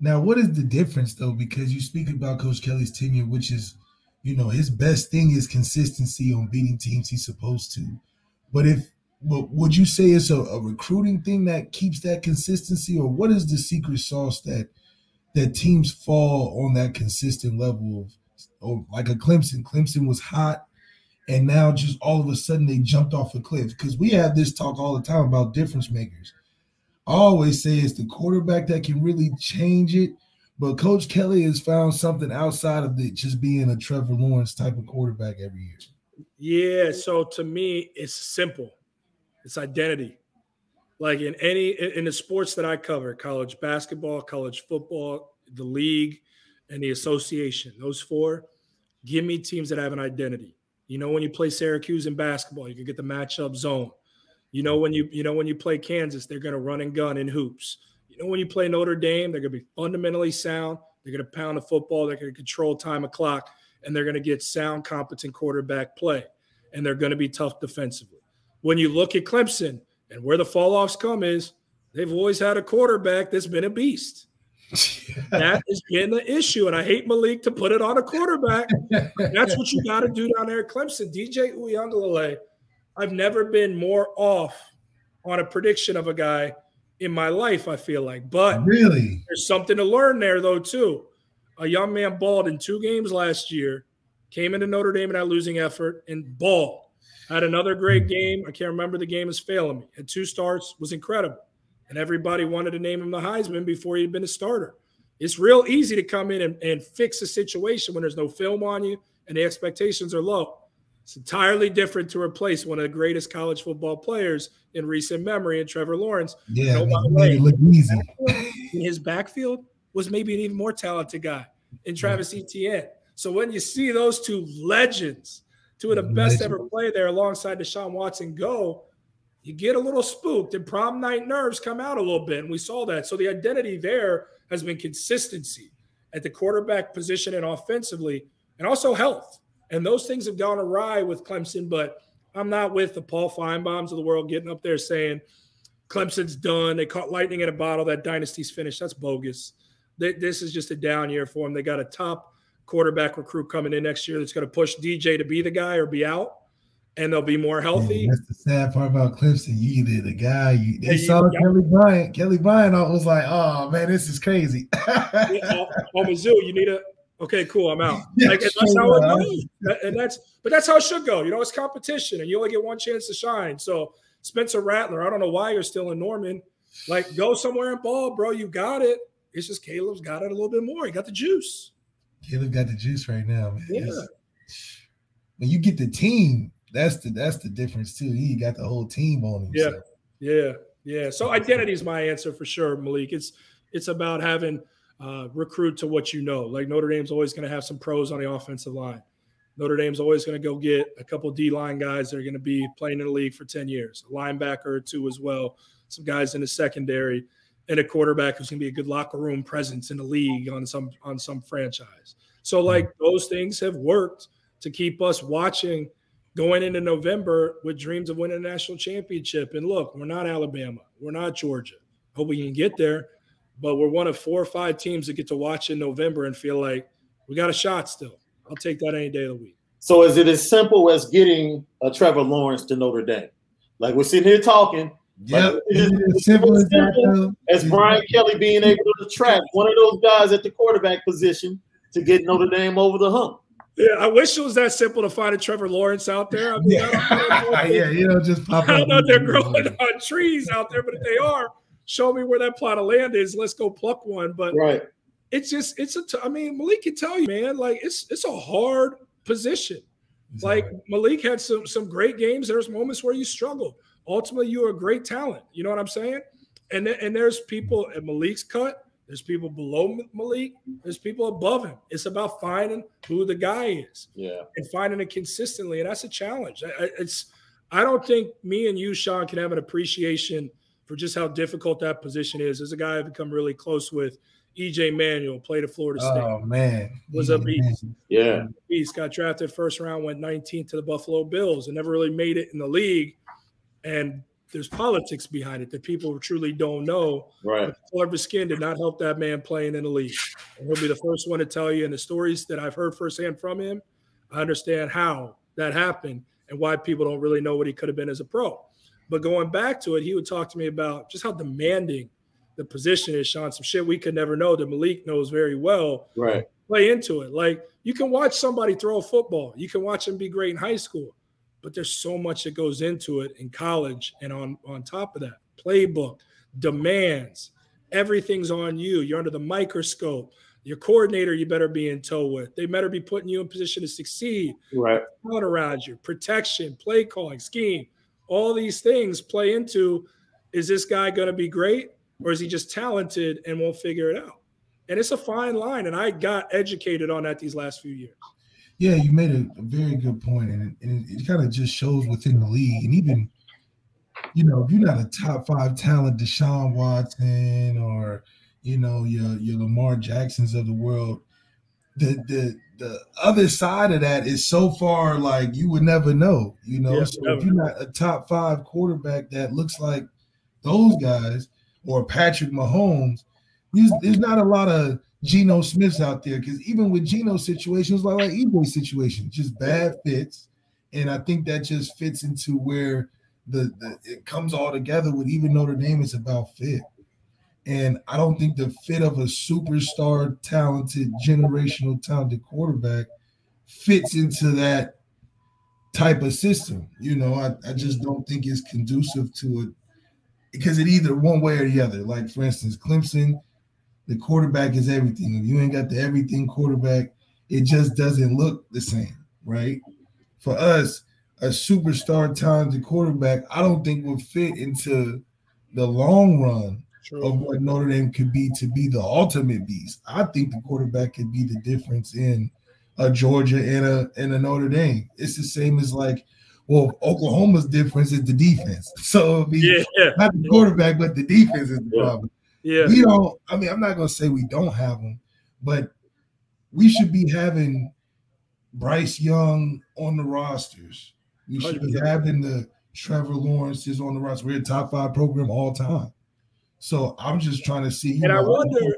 S1: Now, what is the difference though? Because you speak about Coach Kelly's tenure, which is, you know, his best thing is consistency on beating teams he's supposed to. But if but would you say it's a, a recruiting thing that keeps that consistency, or what is the secret sauce that that teams fall on that consistent level of, like a Clemson? Clemson was hot, and now just all of a sudden they jumped off a cliff. Because we have this talk all the time about difference makers. I always say it's the quarterback that can really change it. But Coach Kelly has found something outside of it just being a Trevor Lawrence type of quarterback every year.
S5: Yeah. So to me, it's simple. It's identity. Like in any in the sports that I cover, college basketball, college football, the league, and the association, those four, give me teams that have an identity. You know, when you play Syracuse in basketball, you can get the matchup zone. You know, when you you know when you play Kansas, they're going to run and gun in hoops. You know, when you play Notre Dame, they're going to be fundamentally sound. They're going to pound the football. They're to control time of clock, and they're going to get sound, competent quarterback play, and they're going to be tough defensively. When you look at Clemson and where the fall offs come is they've always had a quarterback that's been a beast. [laughs] that has been the issue. And I hate Malik to put it on a quarterback. That's what you got to do down there at Clemson. DJ Uiagalelei, I've never been more off on a prediction of a guy in my life, I feel like. But
S1: really,
S5: there's something to learn there, though, too. A young man balled in two games last year, came into Notre Dame in that losing effort and balled. Had another great hmm. game. I can't remember the game is failing me. Had two starts, was incredible. And everybody wanted to name him the Heisman before he'd been a starter. It's real easy to come in and, and fix a situation when there's no film on you and the expectations are low. It's entirely different to replace one of the greatest college football players in recent memory, and Trevor Lawrence.
S1: Yeah, no, man, way, look easy.
S5: In his backfield was maybe an even more talented guy in Travis. Etienne. So when you see those two legends, two of the best ever play there alongside Deshaun Watson go, you get a little spooked and prom night nerves come out a little bit. And we saw that. So the identity there has been consistency at the quarterback position and offensively, and also health. And those things have gone awry with Clemson, but I'm not with the Paul Finebaums of the world getting up there saying Clemson's done. They caught lightning in a bottle. That dynasty's finished. That's bogus. This is just a down year for them. They got a top quarterback recruit coming in next year that's going to push DJ to be the guy or be out and they'll be more healthy.
S1: that's the sad part about Clemson. You either the guy you they yeah, saw you, Kelly Bryant. Kelly Bryant was like, "Oh man, this is crazy." [laughs]
S5: yeah, oh, oh, Mizzou, you need a okay, cool. I'm out. Yeah, like, that's how it goes, and that's but that's how it should go. You know, it's competition, and you only get one chance to shine. So Spencer Rattler, I don't know why you're still in Norman. Like, go somewhere and ball, bro. You got it. It's just Caleb's got it a little bit more. He got the juice.
S1: Caleb got the juice right now, man. Yeah. when you get the team, that's the that's the difference too. He got the whole team on him.
S5: Yeah, yeah, yeah. So identity is my answer for sure, Malik. It's it's about having uh, recruit to what you know. Like Notre Dame's always going to have some pros on the offensive line. Notre Dame's always going to go get a couple D line guys that are going to be playing in the league for 10 years, a linebacker or two as well, some guys in the secondary, and a quarterback who's going to be a good locker room presence in the league on some on some franchise. So like mm-hmm. those things have worked to keep us watching going into November with dreams of winning a national championship. And look, we're not Alabama, we're not Georgia. Hope we can get there, but we're one of four or five teams that get to watch in November and feel like we got a shot still. I'll take that any day of the week.
S3: So is it as simple as getting a Trevor Lawrence to Notre Dame? Like we're sitting here talking.
S1: Yeah, as simple as,
S3: simple as Brian Kelly being able to attract one of those guys at the quarterback position to get Notre Dame over the hump.
S5: Yeah, I wish it was that simple to find a Trevor Lawrence out there. I mean,
S1: yeah, [laughs] I yeah, you know, just pop
S5: I don't know they're growing [laughs] on trees out there, but if they are, show me where that plot of land is. Let's go pluck one. But
S3: right,
S5: it's just it's a. T- I mean, Malik can tell you, man, like it's it's a hard position. Like Malik had some some great games. There's moments where you struggle. Ultimately, you're a great talent. You know what I'm saying? And th- and there's people at Malik's cut there's people below Malik. There's people above him. It's about finding who the guy is.
S3: Yeah.
S5: And finding it consistently. And that's a challenge. It's I don't think me and you, Sean, can have an appreciation for just how difficult that position is. As a guy I've become really close with, EJ Manuel played at Florida State.
S1: Oh man,
S5: was a beast.
S3: Yeah,
S5: beast. Got drafted first round, went 19th to the Buffalo Bills, and never really made it in the league. And there's politics behind it that people truly don't know.
S3: Right.
S5: But the color of his skin did not help that man playing in the league. And he'll be the first one to tell you. And the stories that I've heard firsthand from him, I understand how that happened and why people don't really know what he could have been as a pro. But going back to it, he would talk to me about just how demanding the position is, Sean. Some shit we could never know that Malik knows very well.
S3: Right.
S5: Play into it. Like you can watch somebody throw a football, you can watch them be great in high school, but there's so much that goes into it in college. And on, on top of that, playbook, demands, everything's on you. You're under the microscope. Your coordinator, you better be in tow with. They better be putting you in position to succeed.
S3: Right.
S5: Around you, protection, play calling, scheme, all these things play into is this guy going to be great or is he just talented and won't figure it out? And it's a fine line. And I got educated on that these last few years.
S1: Yeah, you made a, a very good point, and it, and it, it kind of just shows within the league, and even you know, if you're not a top five talent, Deshaun Watson or you know your your Lamar Jacksons of the world, the the the other side of that is so far like you would never know, you know.
S5: Yeah,
S1: so
S5: never.
S1: if you're not a top five quarterback that looks like those guys or Patrick Mahomes, there's, there's not a lot of Geno Smiths out there because even with Geno's situations, like like EJ's situation, just bad fits, and I think that just fits into where the, the it comes all together with even Notre Dame is about fit. And I don't think the fit of a superstar, talented, generational, talented quarterback fits into that type of system. You know, I, I just don't think it's conducive to it because it either one way or the other. Like, for instance, Clemson, the quarterback is everything. If you ain't got the everything quarterback, it just doesn't look the same, right? For us, a superstar talented quarterback, I don't think would fit into the long run of what Notre Dame could be to be the ultimate beast. I think the quarterback could be the difference in a Georgia and a and a Notre Dame. It's the same as like, well, Oklahoma's difference is the defense. [laughs] So it'd be
S5: Yeah.
S1: not the quarterback, but the defense is the problem.
S5: Yeah.
S1: We don't. I mean, I'm not gonna say we don't have them, but we should be having Bryce Young on the rosters. We should be having the Trevor Lawrence's on the roster. We're a top five program all time. So I'm just trying to see.
S5: And I wonder,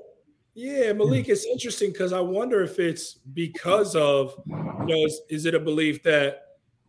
S5: yeah, Malik, it's interesting because I wonder if it's because of, you know, is, is it a belief that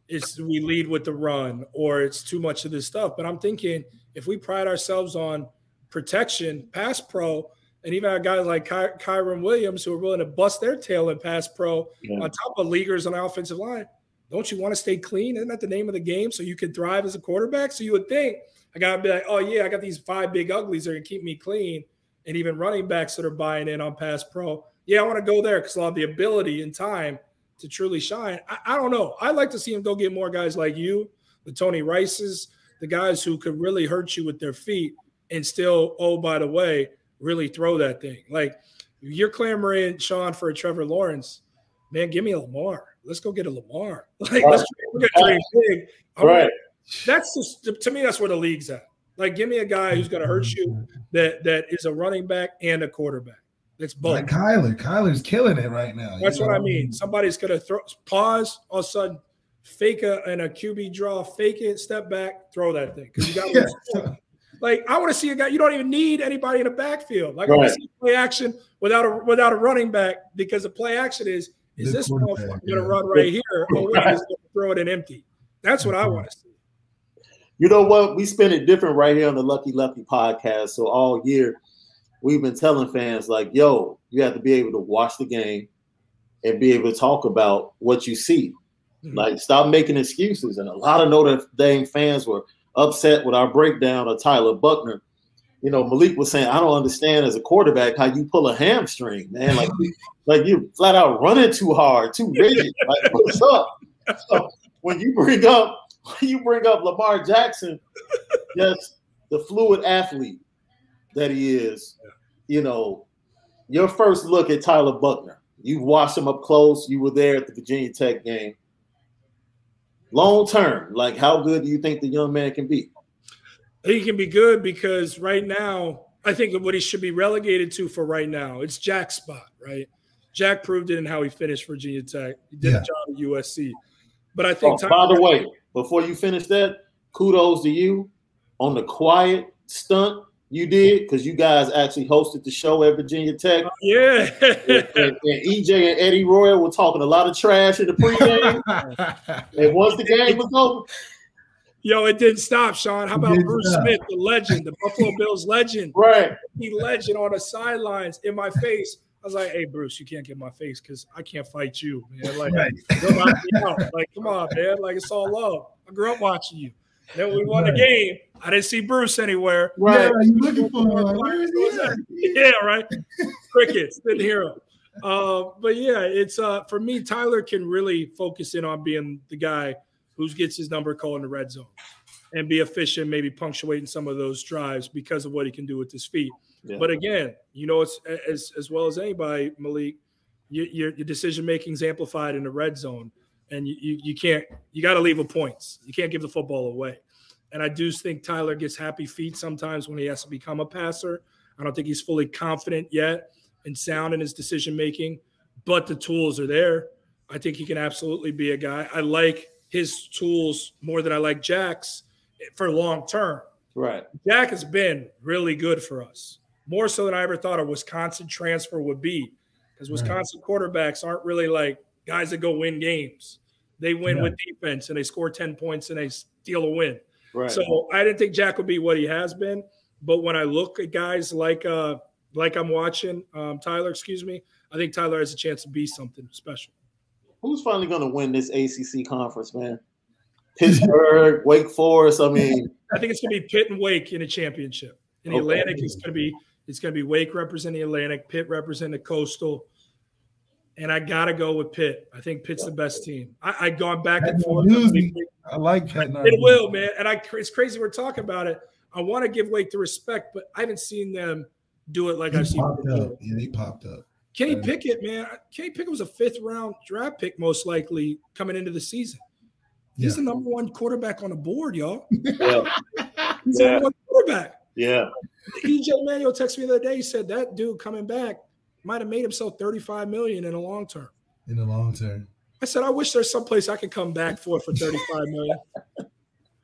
S5: it's we lead with the run or it's too much of this stuff? But I'm thinking if we pride ourselves on protection, pass pro, and even our guys like Ky- Kyren Williams who are willing to bust their tail in pass pro
S3: Yeah.
S5: on top of leaguers on the offensive line, don't you want to stay clean? Isn't that the name of the game? So you can thrive as a quarterback. So you would think I gotta be like, oh yeah, I got these five big uglies that are gonna keep me clean, and even running backs that are buying in on pass pro. Yeah, I want to go there because I'll have the ability and time to truly shine. I, I don't know. I'd like to see him go get more guys like you, the Tony Rices, the guys who could really hurt you with their feet and still, oh, by the way, really throw that thing. Like you're clamoring, Sean, for a Trevor Lawrence. Man, give me a Lamar. Let's go get a Lamar. [laughs] Like let's look at dream big. I want-
S3: Right.
S5: that's just to me that's where the league's at like give me a guy who's going to hurt you that that is a running back and a quarterback that's both
S1: like Kyler. Kyler's killing it right now.
S5: that's
S1: you
S5: what i
S1: know?
S5: mean somebody's going to throw pause all of a sudden fake a and a qb draw fake it step back throw that thing because you got [laughs]
S1: Yeah.
S5: Like i want to see a guy you don't even need anybody in the backfield like i want to see play action without a without a running back because the play action is is
S1: The
S5: this
S1: quarterback,
S5: motherfucker going to
S1: yeah.
S5: run right here or wait, he's going to throw it in empty that's what i want to see
S3: You know what? We spin it different right here on the Lucky Lefty podcast. So all year, we've been telling fans like, "Yo, you have to be able to watch the game and be able to talk about what you see.
S5: Mhm.
S3: Like, stop making excuses." And a lot of Notre Dame fans were upset with our breakdown of Tyler Buchner. You know, Malik was saying, "I don't understand as a quarterback how you pull a hamstring, man. Like, like you flat out running too hard, too rigid. Like, what's up?" So when you bring up when you bring up Lamar Jackson, just the fluid athlete that he is, you know, your first look at Tyler Buchner. You watched him up close. You were there at the Virginia Tech game. Long term, like how good do you think the young man can be?
S5: He can be good because right now, I think what he should be relegated to for right now. It's Jack's spot, right? Jack proved it in how he finished Virginia Tech. He did
S1: Yeah.
S5: a job at USC. But I
S3: Oh,
S5: think
S3: by the way, before you finish that, kudos to you on the quiet stunt you did because you guys actually hosted the show at Virginia Tech.
S5: Oh, yeah.
S3: and, and, and EJ and Eddie Royal were talking a lot of trash in the pregame. [laughs] and once the game was over,
S5: Yo, it didn't stop, Sean. How about Bruce
S1: stop.
S5: Smith, the legend, the Buffalo Bills legend?
S3: right?
S5: He legend on the sidelines in my face. I was like, "Hey, Bruce, you can't get my face because I can't fight you, man. Like,
S1: Right.
S5: you'll knock me out. Like, come on, man. Like, it's all love. I grew up watching you. Then we won the game. I didn't see Bruce anywhere.
S3: Right.
S1: Yeah, you looking for him? Where is he
S5: yeah, right. Crickets didn't hear him. Uh, but yeah, it's uh for me. Tyler can really focus in on being the guy who gets his number called in the red zone and be efficient, maybe punctuating some of those drives because of what he can do with his feet.
S3: Yeah.
S5: But again, you know, it's as as well as anybody, Malik. Your your decision making is amplified in the red zone, and you you, you can't you got to leave with points. You can't give the football away. And I do think Tyler gets happy feet sometimes when he has to become a passer. I don't think he's fully confident yet and sound in his decision making, but the tools are there. I think he can absolutely be a guy. I like his tools more than I like Jack's for long term.
S3: right.
S5: Jack has been really good for us, more so than I ever thought a Wisconsin transfer would be, because Wisconsin quarterbacks aren't really like guys that go win games. They win
S1: Yeah.
S5: with defense and they score 10 points and they steal a win.
S3: Right.
S5: So I didn't think Jack would be what he has been, but when I look at guys like uh like I'm watching um, Tyler, excuse me, I think Tyler has a chance to be something special.
S3: Who's finally going to win this ACC conference, man? Pittsburgh, [laughs] Wake Forest. I mean,
S5: I think it's going to be Pitt and Wake in a championship. In the
S3: Okay.
S5: Atlantic, it's going to be it's going to be Wake representing the Atlantic, Pitt representing the Coastal, and I got to go with Pitt. I think Pitt's the best team. I, I gone back and forth.
S1: Narduzzi. I like Pat
S5: It will, man. And I it's crazy we're talking about it. I want to give Wake the respect, but I haven't seen them do it like
S1: They
S5: I've seen.
S1: popped up.
S5: it.
S1: Yeah, they popped up.
S5: Kenny
S1: Yeah.
S5: Pickett, man. Kenny Pickett was a fifth round draft pick, most likely coming into the season. He's
S1: Yeah.
S5: the number one quarterback on the board, y'all. [laughs]
S3: yeah,
S5: He's the number one quarterback.
S3: yeah,
S5: EJ Manuel texted me the other day. He said that dude coming back might have made himself 35 million in the long term.
S1: in the long term.
S5: I said, I wish there's some place I could come back for for 35 [laughs] million.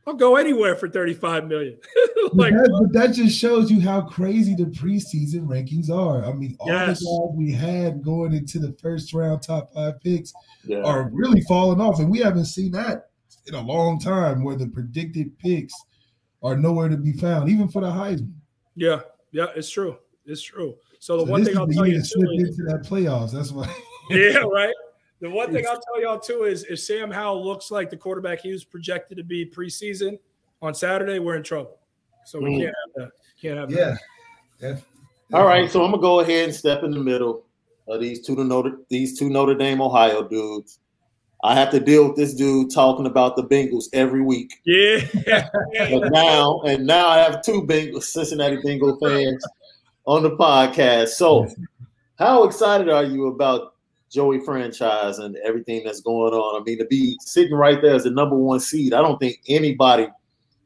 S5: I'll go anywhere for 35 million. [laughs] like,
S1: but, that, but that just shows you how crazy the preseason rankings are. I mean, all
S5: Yes.
S1: the guys we had going into the first round top five picks
S3: yeah.
S1: are really falling off, and we haven't seen that in a long time. Where the predicted picks are nowhere to be found, even for the Heisman.
S5: yeah, yeah, it's true. It's true. So the
S1: So
S5: one thing I'll tell you
S1: to slip
S5: too is,
S1: into that playoffs. That's why. [laughs]
S5: yeah, right. The one thing I'll tell y'all too is if Sam Howell looks like the quarterback he was projected to be preseason on Saturday, we're in trouble. So we
S3: Mm.
S5: can't have that. Can't have
S1: yeah.
S5: that.
S1: That-
S3: All right, so I'm gonna go ahead and step in the middle of these two Notre these two Notre Dame Ohio dudes. I have to deal with this dude talking about the Bengals every week.
S5: Yeah.
S3: But now, and now I have two Bengals, Cincinnati Bengal fans on the podcast. So, how excited are you about Joey franchise and everything that's going on? I mean, to be sitting right there as the number one seed, I don't think anybody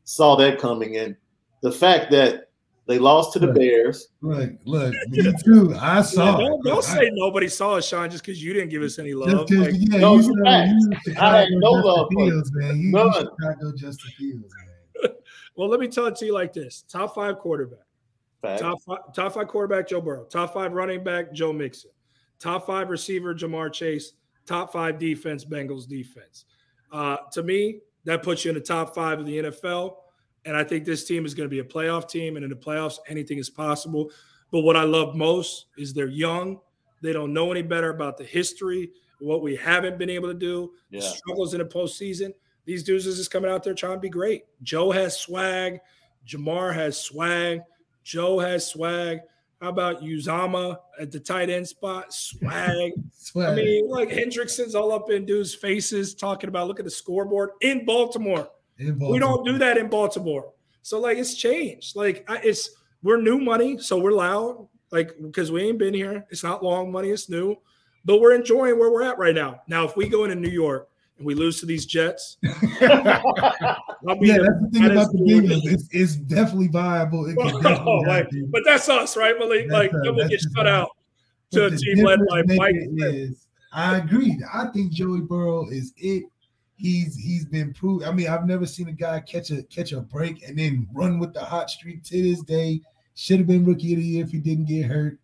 S3: saw that coming. And the fact that they lost to the
S1: Right.
S3: Bears,
S1: Look, look, me too. I saw. it.
S5: don't, don't
S1: I-
S5: say nobody saw it, Sean, just because you didn't give us any
S1: Just
S5: Like,
S1: yeah,
S3: No,
S1: you
S3: it's
S1: said you
S3: I had no love.
S1: Fields, man. You, you
S3: None.
S1: Chicago Justin Fields, man. [laughs]
S5: well, let me tell it to you like this: top five quarterback,
S3: fact,
S5: top five, top five quarterback Joe Burrow, top five running back Joe Mixon, top five receiver Ja'Marr Chase, top five defense Bengals defense. Uh, to me, that puts you in the top five of the NFL. And I think this team is going to be a playoff team. And in the playoffs, anything is possible. But what I love most is they're young. They don't know any better about the history, what we haven't been able to do, the
S3: Yeah.
S5: struggles in the postseason. These dudes is just coming out there trying to be great. Joe has swag. Ja'Marr has swag. Joe has swag. How about Uzomah at the tight end spot? Swag. [laughs]
S1: Swag.
S5: I mean, like Hendrickson's all up in dudes' faces talking about look at the scoreboard in Baltimore.
S1: In Baltimore.
S5: We don't do that in Baltimore. So like it's changed. Like I, it's we're new money, so we're loud. Like because we ain't been here. It's not long money. It's new, but we're enjoying where we're at right now. Now, if we go into New York and we lose to these Jets, [laughs] I'll be
S1: Yeah, that's the thing
S5: baddest
S1: about the. Bengals. It's, it's definitely viable. It definitely [laughs]
S5: like, but that's us, right, Malik?
S1: That's
S5: Like
S1: us.
S5: then we'll get shut out to
S1: But
S5: a team led by Mike.
S1: is, I agree. I think Joey Burrow is it. he's he's been proved. I mean, I've never seen a guy catch a catch a break and then run with the hot streak to this day. Should have been rookie of the year if he didn't get hurt.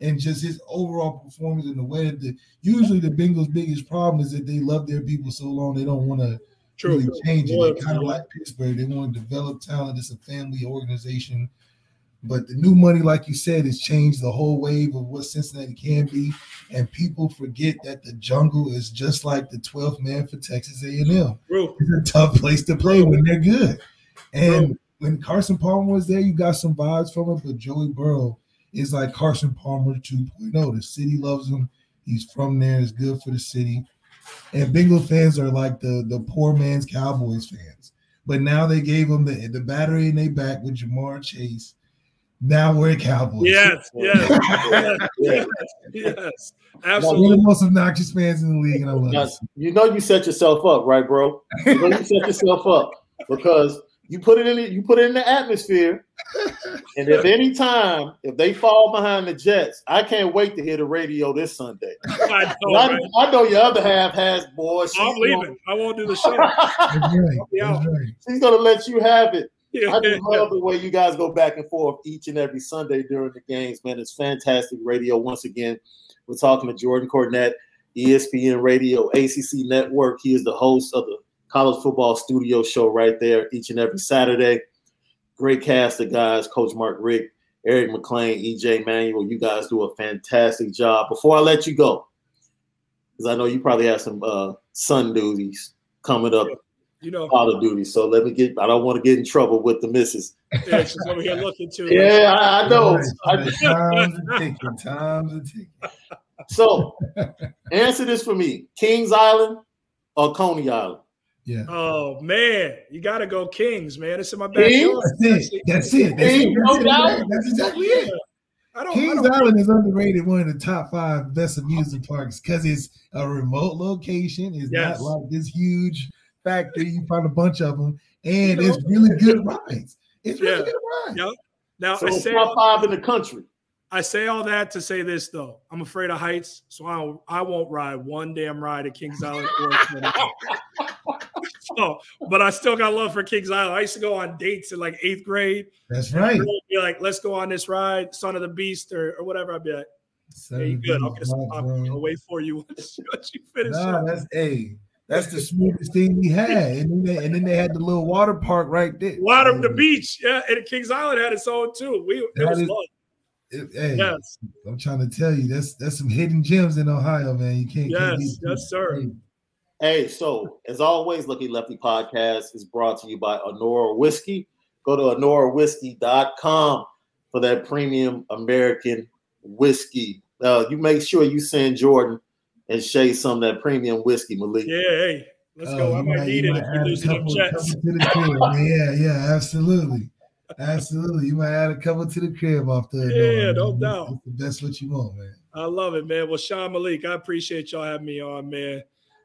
S1: And just his overall performance and the way that the usually the Bengals' biggest problem is that they love their people so long they don't want to really change it. They kind of like Pittsburgh. They want to develop talent. It's a family organization. But the new money, like you said, has changed the whole wave of what Cincinnati can be. And people forget that the jungle is just like the 12th man for Texas A&M. It's a tough place to play when they're good. And when Carson Palmer was there, you got some vibes from him. But Joey Burrow is like Carson Palmer 2.0. The city loves him. He's from there. It's good for the city. And Bengal fans are like the, the poor man's Cowboys fans. But now they gave him the, the battery in their back with Ja'Marr Chase now we're Cowboys.
S5: Yes, [laughs] yes, yes, yes, yes, absolutely.
S1: One of the most obnoxious fans in the league, and I love
S3: Now,
S1: it.
S3: you know you set yourself up, right, bro? You know you set yourself up because you put it in the, you put it in the atmosphere. And if [laughs] any time if they fall behind the Jets, I can't wait to hear the radio this Sunday. [laughs]
S5: I know,
S3: I,
S5: right?
S3: I know your other half has boys.
S5: I'm leaving. I won't do the show. [laughs]
S1: That's right. Right.
S3: She's gonna let you have it.
S5: Yeah,
S3: I just love the way you guys go back and forth each and every Sunday during the games, man. It's fantastic radio. Once again, we're talking to Jordan Cornette, ESPN Radio, ACC Network. He is the host of the college football studio show right there each and every Saturday. Great cast of guys, Coach Mark Richt, Eric Mac Lain, EJ Manuel. You guys do a fantastic job. Before I let you go, because I know you probably have some uh, sun duties coming up
S5: you know,
S3: father duty. So let me get. I don't want to get in trouble with the missus.
S5: yeah, she's over here looking too. [laughs]
S3: Yeah, I, I know.
S1: Times are ticking. Times are ticking.
S3: so answer this for me: Kings Island or Coney Island?
S1: Yeah.
S5: Oh man, you gotta go Kings, man. It's in my
S3: Kings?
S5: backyard.
S1: That's it. That's it. That's, it.
S3: Kings,
S1: That's, oh,
S3: no
S1: it.
S3: doubt.
S1: That's exactly
S5: Yeah.
S1: it.
S5: I don't. I
S1: Kings
S5: don't
S1: Island is underrated, one of the top five best amusement parks because it's a remote location. It's
S5: Yes.
S1: not like this huge factory. You find a bunch of them, and
S5: You know?
S1: it's really good rides. It's really
S5: Yeah.
S1: good rides.
S5: Yeah. now
S3: So
S5: I say
S3: top five in the country.
S5: I say all that to say this though. I'm afraid of heights, so I don't, I won't ride one damn ride at Kings Island or so, [laughs] oh, but I still got love for Kings Island. I used to go on dates in like eighth grade.
S1: That's right.
S5: They'd Be like, let's go on this ride, Son of the Beast or, or whatever. I'd be like, hey, you good? I'll get some popcorn. I'll wait for [laughs] you once you, finish.
S1: Nah, that's a. that's the smoothest thing we had. And then they, and then they had the little water park right there.
S5: Water the beach, yeah, and Kings Island had its own too. We it
S1: That
S5: was
S1: is-
S5: love.
S1: It- hey,
S5: Yes,
S1: I'm trying to tell you, that's that's some hidden gems in Ohio, man. You can't. can't
S5: yes,
S1: beat-
S5: yes, sir.
S3: Hey, so as always, Lucky Lefty Podcast is brought to you by Honora Whiskey. Go to honorawhiskey.com for that premium American whiskey. Uh, you make sure you send Jordan and Shae some of that premium whiskey, Malik.
S5: Yeah, hey, let's
S1: Oh,
S5: go. I
S1: you
S5: might need it if
S1: might
S5: we
S1: add
S5: lose them
S1: couple-
S5: Jets.
S1: to the crib. Yeah, yeah, absolutely. Absolutely. You might add a couple to the crib off the
S5: Yeah, no
S1: man.
S5: doubt.
S1: That's what you want, man.
S5: I love it, man. Well, Sean Malik, I appreciate y'all having me on, man.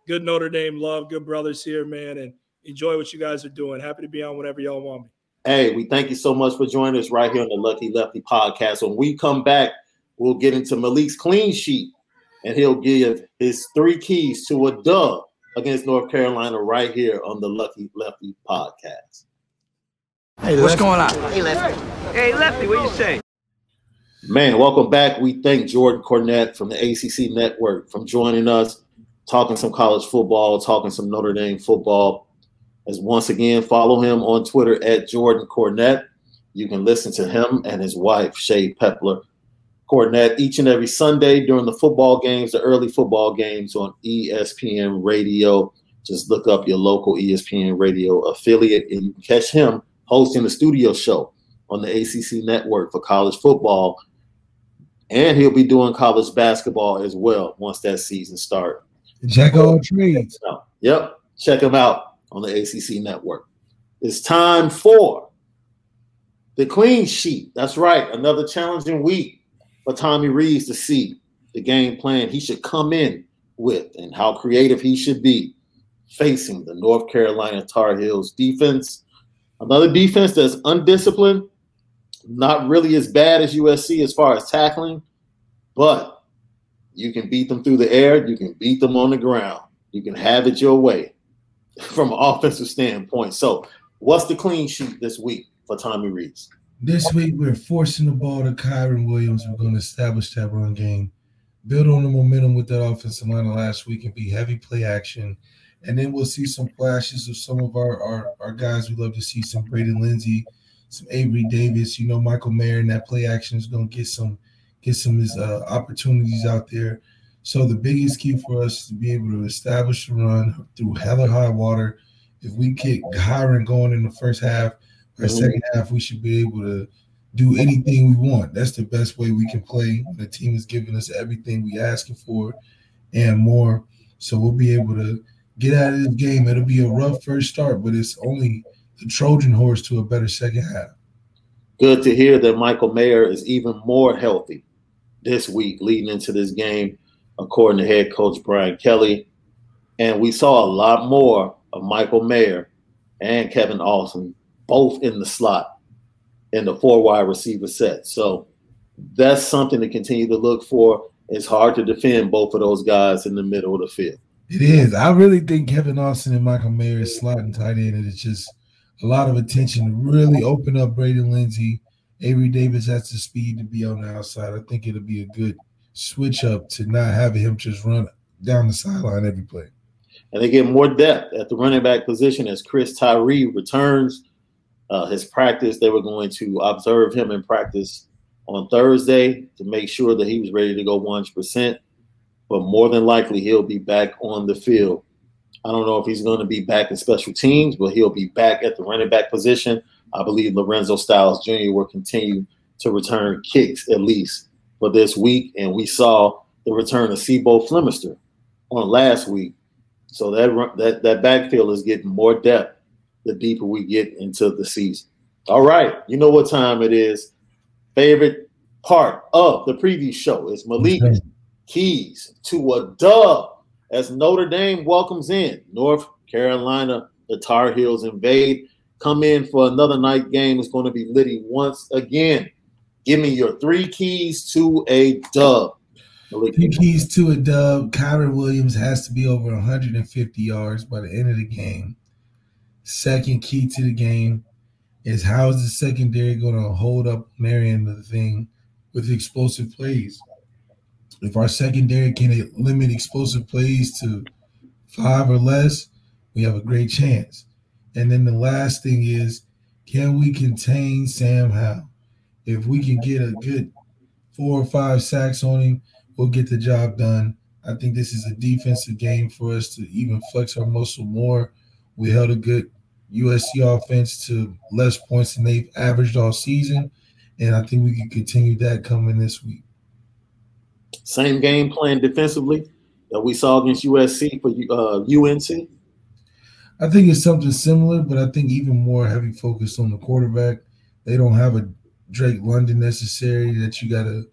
S5: Good Notre Dame love, good brothers here, man, and enjoy what you guys are doing. Happy to be on whenever y'all want me.
S3: Hey, we thank you so much for joining us right here on the Lucky Lefty podcast. When we come back, we'll get into Malik's clean sheet and he'll give his three keys to a dub against North Carolina right here on the Lucky Lefty podcast.
S2: Hey, what's going on? Hey, Lefty. Hey, Lefty, what you say?
S3: Man, welcome back. We thank Jordan Cornette from the ACC Network from joining us, talking some college football, talking some Notre Dame football. As once again, follow him on Twitter at Jordan Cornette. You can listen to him and his wife, Shae Peppler Cornette, each and every Sunday during the football games, the early football games on ESPN Radio. Just look up your local ESPN Radio affiliate and you can catch him hosting a studio show on the ACC Network for college football and he'll be doing college basketball as well once that season starts.
S1: Jack of all trades.
S3: Yep, check him out on the ACC network. It's time for the clean sheet. That's right, another challenging week for Tommy Rees to see the game plan he should come in with and how creative he should be facing the North Carolina Tar Heels defense. Another defense that's undisciplined, not really as bad as USC as far as tackling, but you can beat them through the air, you can beat them on the ground, you can have it your way. [laughs] from an offensive standpoint. So, what's the clean sheet this week for Tommy Rees?
S1: This week, we're forcing the ball to Kyren Williams. We're going to establish that run game, build on the momentum with that offensive line last week, and be heavy play action. And then we'll see some flashes of some of our, our, our guys we love to see, some Braden Lenzy, some Avery Davis. You know, Michael Mayer and that play action is going to get some get some uh, opportunities out there. So the biggest key for us is to be able to establish the run through hell or high water. If we get Kyren going in the first half or second half, we should be able to do anything we want. That's the best way we can play. The team is giving us everything we asking for and more. So we'll be able to get out of this game. It'll be a rough first start, but it's only the Trojan horse to a better second half.
S3: Good to hear that Michael Mayer is even more healthy this week leading into this game according to head coach Brian Kelly. And we saw a lot more of Michael Mayer and Kevin Austin, both in the slot in the four wide receiver set. So that's something to continue to look for. It's hard to defend both of those guys in the middle of the field.
S1: It is. I really think Kevin Austin and Michael Mayer is slotting tight end, and it's just a lot of attention to really open up Braden Lenzy. Avery Davis has the speed to be on the outside. I think it'll be a good switch up to not having him just run down the sideline every play.
S3: And they get more depth at the running back position as Chris Tyree returns uh, his practice. They were going to observe him in practice on Thursday to make sure that he was ready to go 100%. But more than likely, he'll be back on the field. I don't know if he's going to be back in special teams, but he'll be back at the running back position. I believe Lorenzo Styles Jr. will continue to return kicks at least for this week, and we saw the return of C'Bo Flemister on last week. So that that that backfield is getting more depth the deeper we get into the season. All right, you know what time it is. Favorite part of the preview show is Malik Keys to a dub as Notre Dame welcomes in North Carolina. The Tar Heels invade. Come in for another night game. It's going to be Liddy once again. Give me your three keys to a dub.
S1: Three keys to a dub. Kyren Williams has to be over 150 yards by the end of the game. Second key to the game is how is the secondary going to hold up on their end of the thing with explosive plays? If our secondary can limit explosive plays to five or less, we have a great chance. And then the last thing is, can we contain Sam Howell? if we can get a good four or five sacks on him, we'll get the job done. I think this is a defensive game for us to even flex our muscle more. We held a good USC offense to less points than they've averaged all season, and I think we can continue that coming this week.
S3: Same game plan defensively that we saw against USC for uh, UNC.
S1: I think it's something similar, but I think even more heavy focus on the quarterback. They don't have a Drake London necessary that you got to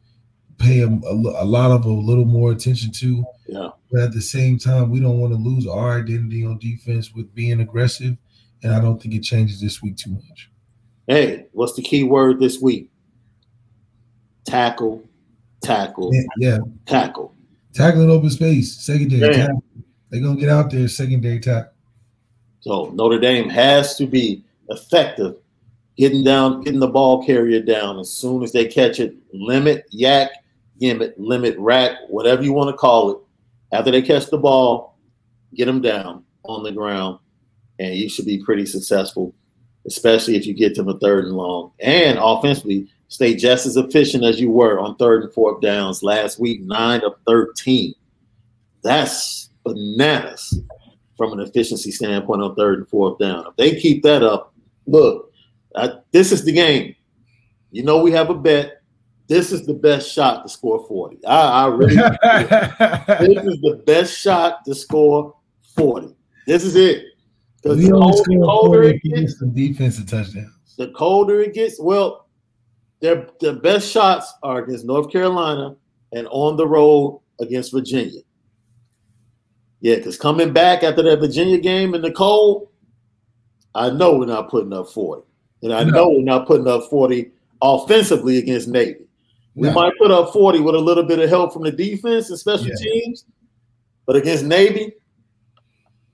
S1: pay a, a, a, lot of a little more attention to.
S3: Yeah.
S1: But at the same time, we don't want to lose our identity on defense with being aggressive, and I don't think it changes this week too much.
S3: Hey, what's the key word this week? Tackle, tackle,
S1: yeah,
S3: tackle.
S1: Tackling open space, secondary tackle. They're gonna get out there, secondary tackle.
S3: So Notre Dame has to be effective getting down, getting the ball carrier down as soon as they catch it. Limit, yak, gimmet, limit, rack, whatever you want to call it. After they catch the ball, get them down on the ground, and you should be pretty successful, especially if you get to the third and long. And offensively, stay just as efficient as you were on third and fourth downs last week, nine of 13. That's bananas from an efficiency standpoint on third and fourth down. If they keep that up, look, uh, this is the game. You know, we have a bet. This is the best shot to score 40. I, I really [laughs] this is the best shot to score 40. This is it.
S1: Because the, colder, colder it gets, some defensive touchdowns.
S3: The colder it gets, well, their the best shots are against North Carolina and on the road against Virginia. Yeah, because coming back after that Virginia game in the cold, I know we're not putting up 40. And I no. know we're not putting up 40 offensively against Navy. We no. might put up 40 with a little bit of help from the defense and special yeah. teams, but against Navy,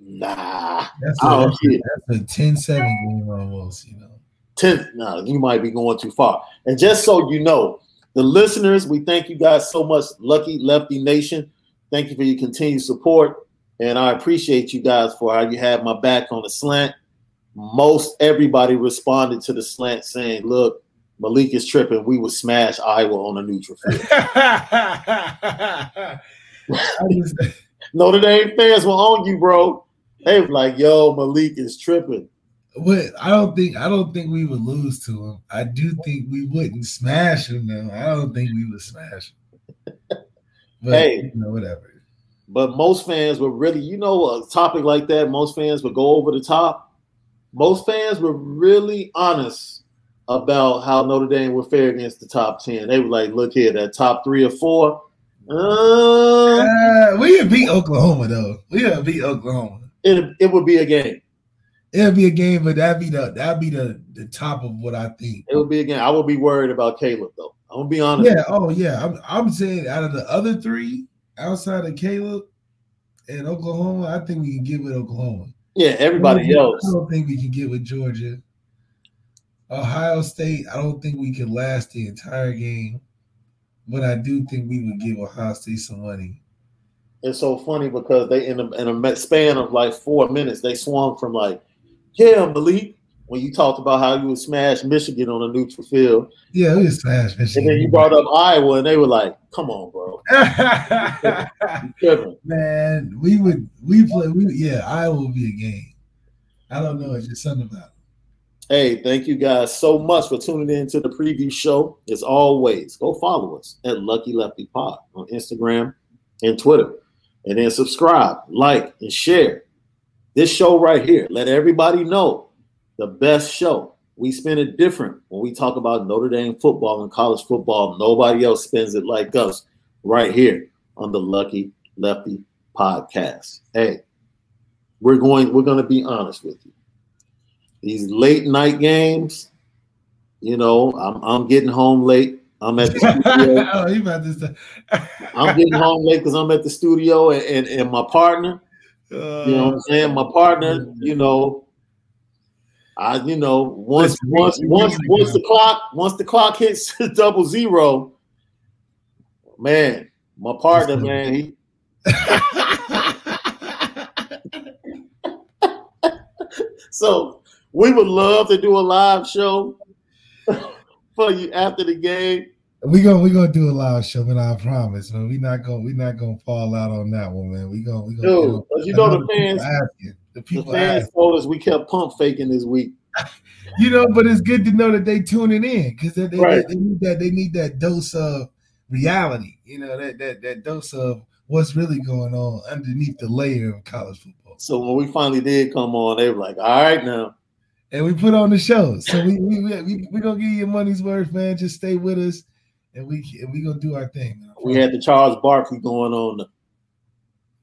S3: Nah,
S1: That's a,
S3: don't see it.
S1: that's a 10-7 game almost, you know.
S3: 10 no you might be going too far. And just so you know the listeners we thank you guys so much lucky lefty nation. Thank you for your continued support and i appreciate you guys for how you have my back on the slant. Most everybody responded to the slant saying look malik is tripping. We would smash iowa on a neutral field. Notre dame fans were on you bro. They were like yo malik is tripping
S1: but I don't think I don't think we would lose to him. I do think we wouldn't smash him though. I don't think we would smash him. [laughs] But
S3: Hey.
S1: you know, whatever.
S3: But most fans would really, you know, a topic like that, most fans would go over the top. Most fans were really honest about how Notre Dame would fare against the top 10. They were like, look here, that top three or four, uh,
S1: Uh, we would beat Oklahoma though. We would beat Oklahoma.
S3: it, it would be a game.
S1: It'd be a game, but that'd be the that'd be the the top of what I think.
S3: It'll be a game. I will be worried about Caleb, though. I'm to be honest.
S1: Yeah. Oh yeah. I'm I'm saying out of the other three, outside of Caleb and Oklahoma, I think we can get with Oklahoma.
S3: Yeah, everybody
S1: I
S3: else.
S1: I don't think we can get with Georgia. Ohio State, I don't think we can last the entire game, but I do think we would give Ohio State some money.
S3: It's so funny because they, in a, in a span of like four minutes, they swung from like, yeah, Malik, when you talked about how you would smash Michigan on a neutral field.
S1: Yeah, we smash
S3: And then you brought up Iowa, and they were like, "Come on, bro, [laughs] you tripping."
S1: Man, we would we play we yeah, Iowa will be a game. I don't know, it's just something about it.
S3: Hey, thank you guys so much for tuning in to the preview show. As always, go follow us at Lucky Lefty Pod on Instagram and Twitter, and then subscribe, like, and share this show right here. Let everybody know the best show. We spin it different when we talk about Notre Dame football and college football. Nobody else spends it like us right here on the Lucky Lefty podcast. Hey, we're going, we're going to be honest with you. These late night games, you know, I'm I'm getting home late. I'm at the [laughs] studio.
S1: oh, you about to
S3: I'm getting home late because I'm at the studio and, and, and my partner, you know what I'm saying? My partner, you know, I you know, once once once once the clock once the clock hits [laughs] double zero, man, my partner, man, he [laughs] so we would love to do a live show [laughs] for you after the game.
S1: We gonna we gonna do a live show, man. I promise, man. We not gonna we not gonna fall out on that one, man. We gonna we gonna
S3: Dude,
S1: you know,
S3: you know the fans,
S1: asking. The
S3: the
S1: people
S3: fans
S1: asking.
S3: told us we kept pump faking this week. [laughs]
S1: You know, but it's good to know that they tuning in because they, they,
S3: Right.
S1: they need that they need that dose of reality. You know, that that that dose of what's really going on underneath the layer of college football.
S3: So when we finally did come on, they were like, "All right, now."
S1: And we put on the show. So we we we, we, we gonna give you your money's worth, man. Just stay with us and we and we gonna do our thing. man.
S3: We had the Charles Barkley going on.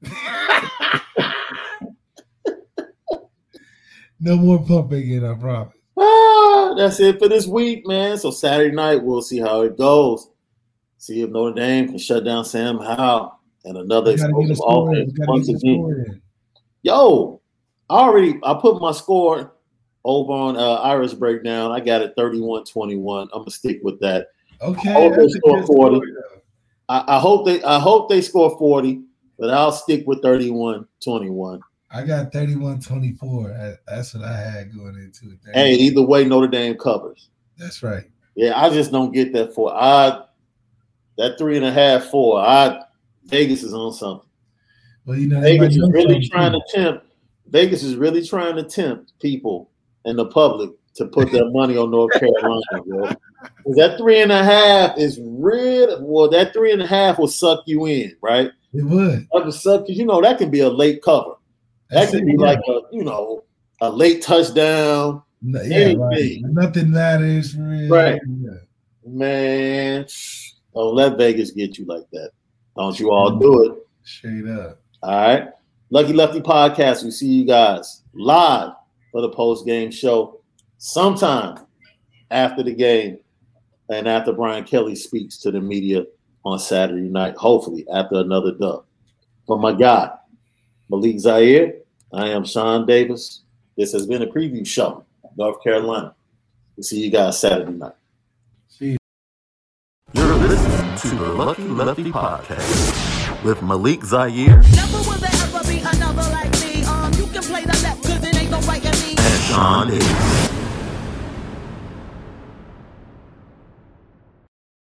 S3: [laughs]
S1: no more pumping in, I promise.
S3: Ah, that's it for this week, man. So Saturday night, we'll see how it goes. See if Notre Dame can shut down Sam Howell and another
S1: We gotta get a
S3: explosive offense once again. Yo, I already I put my score over on uh, Irish breakdown. I got it 31-21. I'm gonna stick with that.
S1: Okay,
S3: Oh,
S1: that's
S3: they scored 40. I, I hope they I hope they score 40, but I'll stick with 31-21.
S1: I got 31-24. That's what I had going into it.
S3: Hey, either way, Notre Dame covers.
S1: That's right.
S3: Yeah, I just don't get that for I that three and a half, four. I Vegas is on something.
S1: Well, you know,
S3: Vegas is really trying to tempt. Vegas is really trying to tempt people and the public to put their money on North Carolina, bro. That three and a half is real. Well, that three and a half will suck you in, right?
S1: It would.
S3: That would suck because you know that can be a late cover. That could be
S1: yeah.
S3: like a you know a late touchdown.
S1: No, yeah, right. Nothing matters for real.
S3: Right.
S1: Yeah.
S3: Man, don't let Vegas get you like that. Don't you all do it.
S1: Straight up.
S3: All right. Lucky Lefty Podcast. We see you guys live for the post game show sometime after the game and after Brian Kelly speaks to the media on Saturday night, hopefully after another dub. But my God, Malik Zaire, I am Sean Davis. This has been a preview show, North Carolina. We'll see you guys Saturday night.
S1: See you.
S6: You're listening to the Lucky Lefty Podcast with Malik Zaire
S4: Never will there ever be another like me. Um, you can play the left, cause it ain't no right in me.
S6: and Sean Davis.